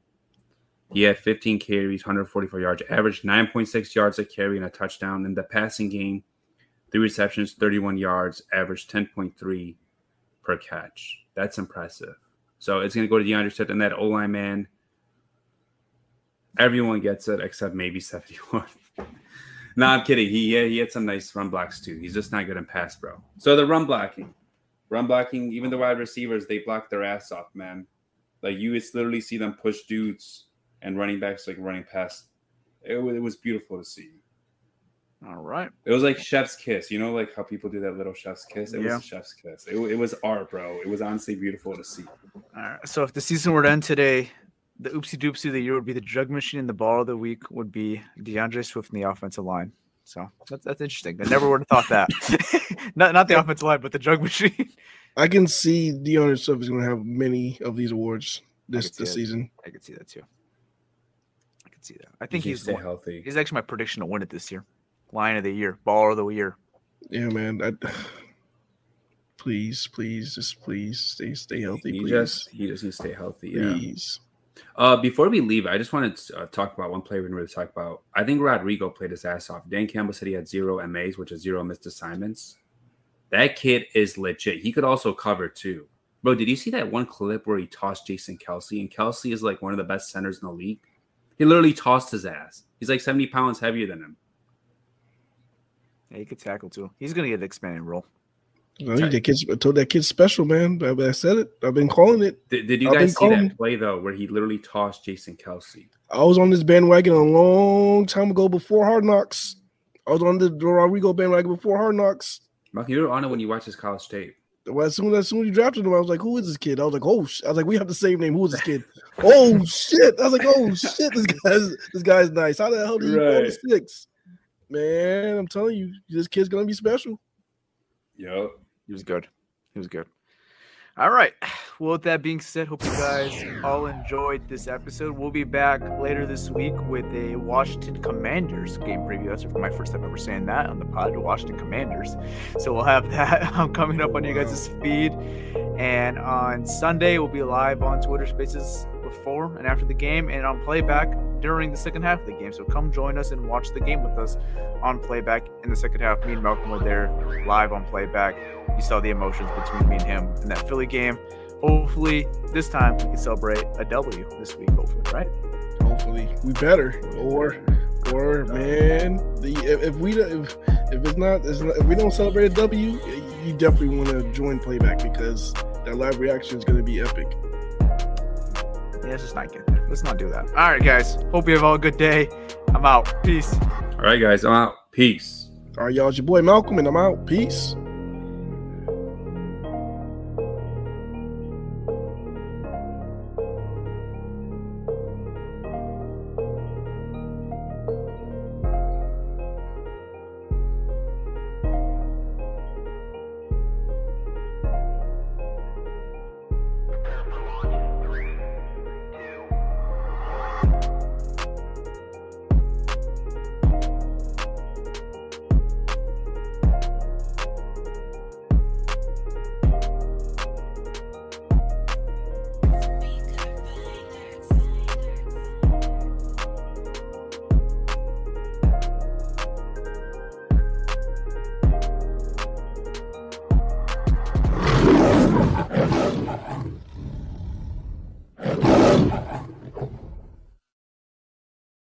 He had 15 carries, 144 yards, averaged 9.6 yards a carry and a touchdown. In the passing game, three receptions, 31 yards, averaged 10.3 per catch. That's impressive. So it's going to go to D'Andre Swift and that O line man. Everyone gets it except maybe 71. no, I'm kidding. He yeah, he had some nice run blocks too. He's just not good in pass, bro. So the run blocking, run blocking, even the wide receivers, they block their ass off, man. Like you just literally see them push dudes and running backs like running past. It, it was beautiful to see. All right. It was like chef's kiss, you know, like how people do that little chef's kiss. It Yeah. was chef's kiss. It, it was art, bro. It was honestly beautiful to see. All right. So if the season were to end today, the oopsie doopsie of the year would be the jug machine, and the ball of the week would be D'Andre Swift in the offensive line. So that's that's interesting. I never would have thought that. not not the offensive line, but the drug machine. I can see D'Andre Swift is going to have many of these awards this this it. season. I can see that too. I can see that. I think He he's stay one- healthy. He's actually my prediction to win it this year. Lion of the year, ball of the year. Yeah, man. I, please, please, just please stay stay healthy. He please. just he just needs to stay healthy. Yeah. Uh, before we leave, I just wanted to uh, talk about one player we didn't really talk about. I think Rodriguez played his ass off. Dan Campbell said he had zero MAs, which is zero missed assignments. That kid is legit. He could also cover too. Bro, did you see that one clip where he tossed Jason Kelce? And Kelce is like one of the best centers in the league. He literally tossed his ass. He's like 70 pounds heavier than him. Yeah, he could tackle too. He's gonna get an expanded role. That kid's, I told that kid's special, man. I, I said it. I've been calling it. Did, did you I've guys see that play though, where he literally tossed Jason Kelce? I was on this bandwagon a long time ago before Hard Knocks. I was on the Rodriguez bandwagon before Hard Knocks. Mark, you were on it when you watched his college tape. Well, as soon as soon as you drafted him, I was like, "Who is this kid?" I was like, "Oh!" sh-" I was like, "We have the same name. Who is this kid?" oh shit! I was like, "Oh shit! This guy's this guy's nice. How the hell did he fall to six? Man, I'm telling you, this kid's gonna be special. Yep. He was good. He was good. All right. Well, with that being said, hope you guys all enjoyed this episode. We'll be back later this week with a Washington Commanders game preview. That's my first time ever saying that on the pod, Washington Commanders. So we'll have that um, coming up on you guys' feed. And on Sunday, we'll be live on Twitter Spaces before and after the game and on playback during the second half of the game. So come join us and watch the game with us on playback in the second half. Me and Malcolm were there live on playback. You saw the emotions between me and him in that Philly game. Hopefully, this time we can celebrate a W this week. Hopefully, right? Hopefully, we better. Or, or man, the if, if we if if it's not if we don't celebrate a W, you definitely want to join playback because that live reaction is going to be epic. Yeah, let's just not get there. Let's not do that. All right, guys. Hope you have all a good day. I'm out. Peace. All right, guys, I'm out. Peace. All right, y'all. It's your boy Malcolm, and I'm out. Peace.